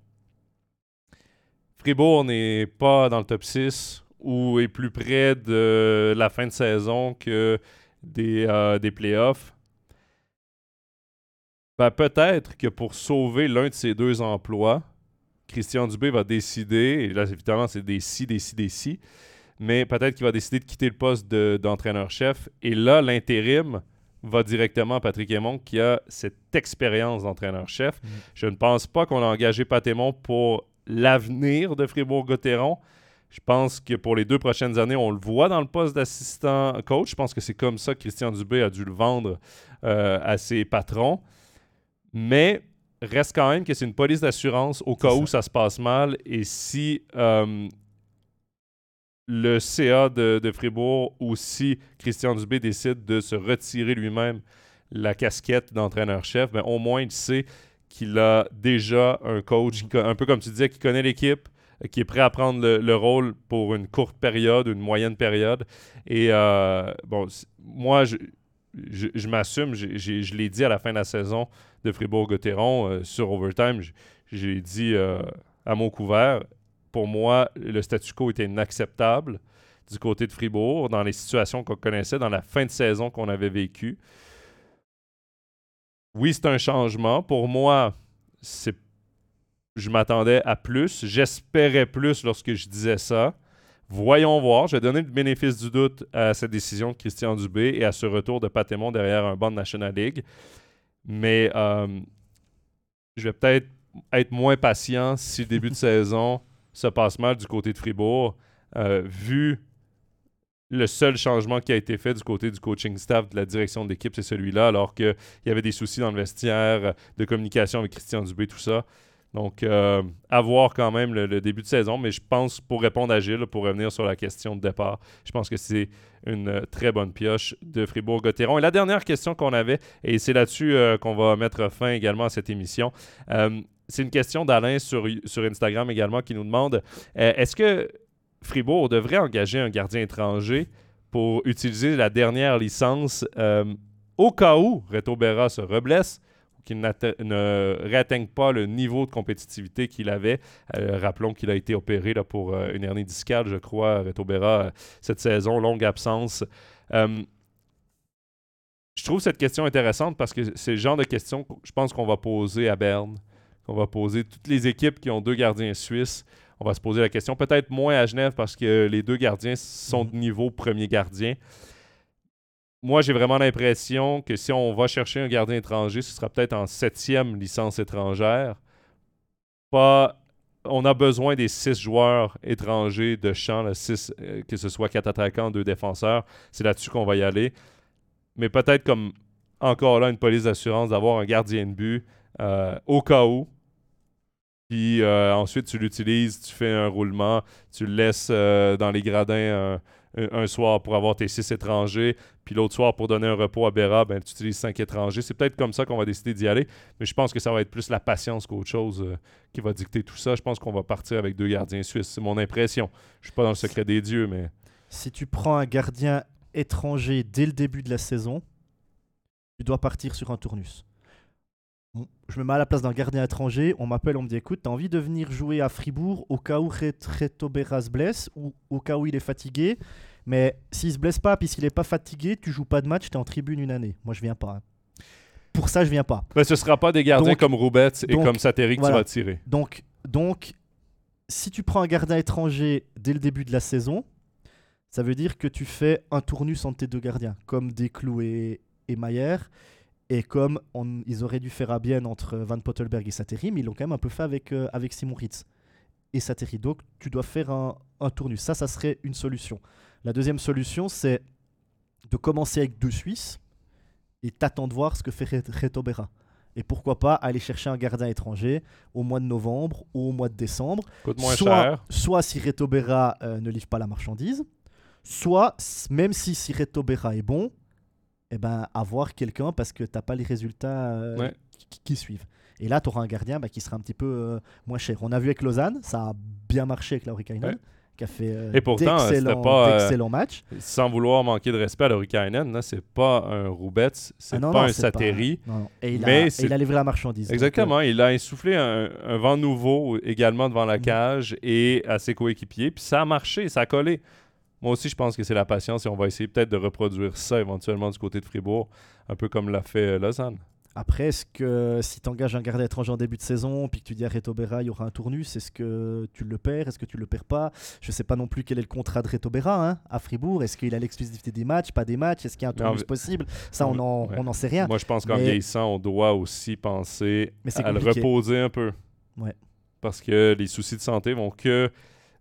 Fribourg n'est pas dans le top 6 ou est plus près de la fin de saison que des, euh, des playoffs, ben peut-être que pour sauver l'un de ces deux emplois, Christian Dubé va décider, et là évidemment c'est des si, des si, des si, mais peut-être qu'il va décider de quitter le poste d'entraîneur-chef. et là, l'intérim va directement à Patrick Aymon qui a cette expérience d'entraîneur-chef. Mm. Je ne pense pas qu'on a engagé Pat Aymon pour l'avenir de Fribourg-Gotteron. Je pense que pour les deux prochaines années, on le voit dans le poste d'assistant coach. Je pense que c'est comme ça que Christian Dubé a dû le vendre euh, à ses patrons. Mais reste quand même que c'est une police d'assurance au cas où ça se passe mal et si euh, le CA de, Fribourg ou si Christian Dubé décide de se retirer lui-même la casquette d'entraîneur-chef, ben, au moins il sait qu'il a déjà un coach, un peu comme tu disais, qui connaît l'équipe, qui est prêt à prendre le, rôle pour une courte période, une moyenne période. Et euh, bon, moi, je, je, m'assume, je l'ai dit à la fin de la saison de Fribourg-Gotteron euh, sur Overtime, j'ai dit euh, à mon couvert, pour moi, le statu quo était inacceptable du côté de Fribourg, dans les situations qu'on connaissait, dans la fin de saison qu'on avait vécue. Oui, c'est un changement. Pour moi, je m'attendais à plus. J'espérais plus lorsque je disais ça. Voyons voir. Je vais donner le bénéfice du doute à cette décision de Christian Dubé et à ce retour de Patémon derrière un banc de National League. Mais euh, je vais peut-être être moins patient si le début de (laughs) saison se passe mal du côté de Fribourg, euh, vu le seul changement qui a été fait du côté du coaching staff, de la direction de l'équipe, c'est celui-là, alors qu'il y avait des soucis dans le vestiaire, de communication avec Christian Dubé, tout ça. Donc, euh, à voir quand même le, début de saison, mais je pense, pour répondre à Gilles, pour revenir sur la question de départ, je pense que c'est une très bonne pioche de Fribourg-Gotteron. Et la dernière question qu'on avait, et c'est là-dessus euh, qu'on va mettre fin également à cette émission, c'est une question d'Alain sur, sur Instagram également qui nous demande euh, est-ce que Fribourg devrait engager un gardien étranger pour utiliser la dernière licence euh, au cas où Reto Berra se reblesse qu'il ne réatteigne pas le niveau de compétitivité qu'il avait. Euh, rappelons qu'il a été opéré là, pour une hernie discale, je crois, Reto Berra, cette saison, longue absence. je trouve cette question intéressante parce que c'est le genre de question que je pense qu'on va poser à Berne on va poser. Toutes les équipes qui ont deux gardiens suisses, on va se poser la question. Peut-être moins à Genève parce que les deux gardiens sont de mhm. niveau premier gardien. Moi, j'ai vraiment l'impression que si on va chercher un gardien étranger, ce sera peut-être en septième licence étrangère. Pas on a besoin des six joueurs étrangers de champ, six, euh, que ce soit quatre attaquants, deux défenseurs. C'est là-dessus qu'on va y aller. Mais peut-être comme encore là, une police d'assurance d'avoir un gardien de but euh, au cas où. Puis euh, ensuite, tu l'utilises, tu fais un roulement, tu le laisses dans les gradins un, soir pour avoir tes six étrangers, puis l'autre soir pour donner un repos à Béra, ben, tu utilises cinq étrangers. C'est peut-être comme ça qu'on va décider d'y aller, mais je pense que ça va être plus la patience qu'autre chose qui va dicter tout ça. Je pense qu'on va partir avec deux gardiens suisses. C'est mon impression. Je suis pas dans le secret des dieux, mais. Si tu prends un gardien étranger dès le début de la saison, tu dois partir sur un tournus je me mets à la place d'un gardien étranger, on m'appelle, on me dit écoute, t'as envie de venir jouer à Fribourg au cas où Reto Berra se blesse ou au cas où il est fatigué. Mais s'il se blesse pas, puis s'il est pas fatigué, tu joues pas de match, t'es en tribune une année. Moi, je viens pas. Hein. Pour ça, je viens pas. Mais ce sera pas des gardiens comme Roubet et comme Sateri que tu vas tirer. Donc, donc, si tu prends un gardien étranger dès le début de la saison, ça veut dire que tu fais un tournus entre tes deux gardiens, comme Desclous et, et Mayer. Et comme ils auraient dû faire à bien entre Van Pottelberg et Sateri, mais ils l'ont quand même un peu fait avec, euh, avec Simon Ritz et Sateri. Donc tu dois faire un, un tournus. Ça, ça serait une solution. La deuxième solution, c'est de commencer avec deux Suisses et t'attends de voir ce que fait Reto Berra. Et pourquoi pas aller chercher un gardien étranger au mois de novembre ou au mois de décembre. moins soit, cher. soit si Reto Berra euh, ne livre pas la marchandise, soit même si, si Reto Berra est bon, eh ben, avoir quelqu'un parce que tu n'as pas les résultats euh, qui, suivent. Et là, tu auras un gardien bah, qui sera un petit peu euh, moins cher. On a vu avec Lausanne, ça a bien marché avec Lauri qui a fait euh, Et pourtant, c'était d'excellents pas, euh, d'excellents matchs. Sans vouloir manquer de respect à Lorikainen, là, c'est pas un Roubets, c'est Ah pas non, un. Et il, Mais a, et c'est- il a livré la marchandise. Donc, Exactement. Il a insufflé un, un vent nouveau également devant la Mhm. cage et à ses coéquipiers. Puis ça a marché, ça a collé. Moi aussi, je pense que c'est la patience et on va essayer peut-être de reproduire ça éventuellement du côté de Fribourg, un peu comme l'a fait euh, Lausanne. Après, est-ce que si tu engages un gardien étranger en début de saison, puis que tu dis à Reto Berra, il y aura un tournus, est-ce que tu le perds Est-ce que tu le perds pas? Je sais pas non plus quel est le contrat de Reto Berra hein, à Fribourg. Est-ce qu'il a l'exclusivité des matchs, pas des matchs? Est-ce qu'il y a un tournus possible? Ça, on n'en Ouais. sait rien. Moi, je pense qu'en Mais- vieillissant, on doit aussi penser à le reposer un peu. Ouais. Parce que les soucis de santé vont que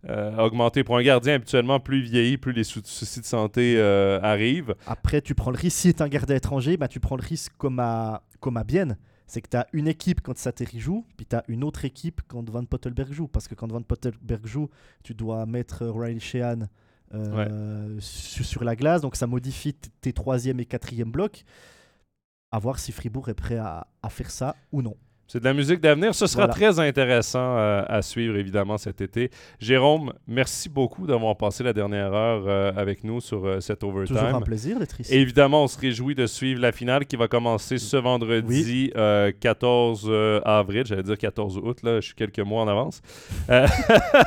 euh, augmenter. Pour un gardien, habituellement, plus il vieillit, plus les sou- soucis de santé euh, arrivent. Après, tu prends le risque, si tu es un gardien étranger, bah, tu prends le risque comme à, comme à Bienne. C'est que tu as une équipe quand Sateri joue, puis tu as une autre équipe quand Van Pottelberg joue. Parce que quand Van Pottelberg joue, tu dois mettre euh, Riley Sheehan euh, su- sur la glace. Donc ça modifie tes troisième et quatrième blocs. À voir si Fribourg est prêt à, à faire ça ou non. C'est de la musique d'avenir. Ce sera Voilà. très intéressant euh, à suivre, évidemment, cet été. Jérôme, merci beaucoup d'avoir passé la dernière heure euh, avec nous sur euh, cet Toujours un overtime. plaisir d'être ici. Et évidemment, on se réjouit de suivre la finale qui va commencer ce vendredi euh, 14 euh, avril. J'allais dire 14 août, là, je suis quelques mois en avance. Euh,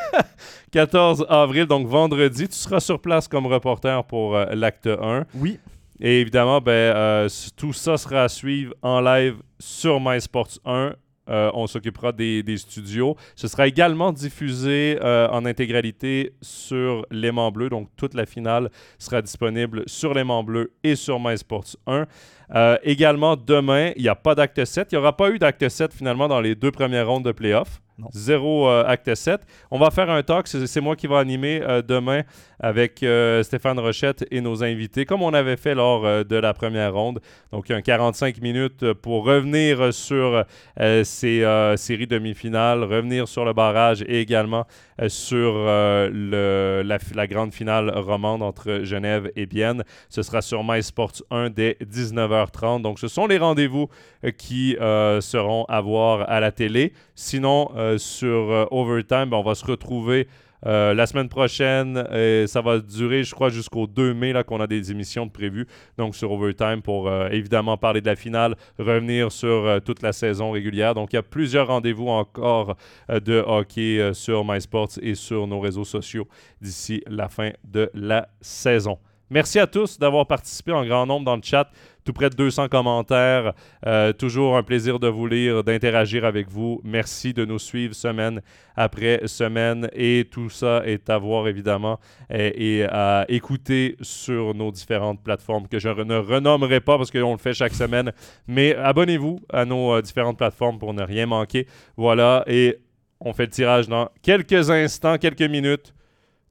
(laughs) 14 avril, donc vendredi. Tu seras sur place comme reporter pour l'acte 1. Oui, Et évidemment, ben, euh, tout ça sera à suivre en live sur MySports 1. Euh, on s'occupera des, studios. Ce sera également diffusé euh, en intégralité sur l'aimant bleu. Donc, toute la finale sera disponible sur l'aimant bleu et sur MySports 1. Euh, également, demain, il n'y a pas d'acte 7. Il n'y aura pas eu d'acte 7 finalement dans les deux premières rondes de playoffs. Zéro euh, acte 7. On va faire un talk. C'est moi qui vais animer euh, demain avec euh, Stéphane Rochette et nos invités, comme on avait fait lors de la première ronde. Donc, un 45 minutes pour revenir sur ces séries demi-finales, revenir sur le barrage et également sur la, grande finale romande entre Genève et Bienne. Ce sera sur MySports 1 dès 19h30. Donc, ce sont les rendez-vous qui seront à voir à la télé. Sinon, sur euh, Overtime, ben, on va se retrouver euh, la semaine prochaine. et ça va durer, je crois, jusqu'au 2 mai là, qu'on a des émissions de prévues. Donc, sur Overtime pour euh, évidemment parler de la finale, revenir sur euh, toute la saison régulière. Donc, il y a plusieurs rendez-vous encore euh, de hockey euh, sur MySports et sur nos réseaux sociaux d'ici la fin de la saison. Merci à tous d'avoir participé en grand nombre dans le chat. Tout près de 200 commentaires. Euh, toujours un plaisir de vous lire, d'interagir avec vous. Merci de nous suivre semaine après semaine. Et tout ça est à voir évidemment et, et à écouter sur nos différentes plateformes que je ne renommerai pas parce qu'on le fait chaque semaine. Mais abonnez-vous à nos euh, différentes plateformes pour ne rien manquer. Voilà. Et on fait le tirage dans quelques instants, quelques minutes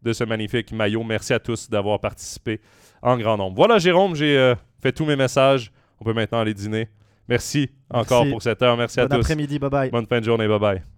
de ce magnifique maillot. Merci à tous d'avoir participé en grand nombre. Voilà, Jérôme, j'ai euh, fait tous mes messages. On peut maintenant aller dîner. Merci encore Merci. pour cette heure. Merci à bon tous. après-midi, bye bye. Bonne fin de journée. Bye bye.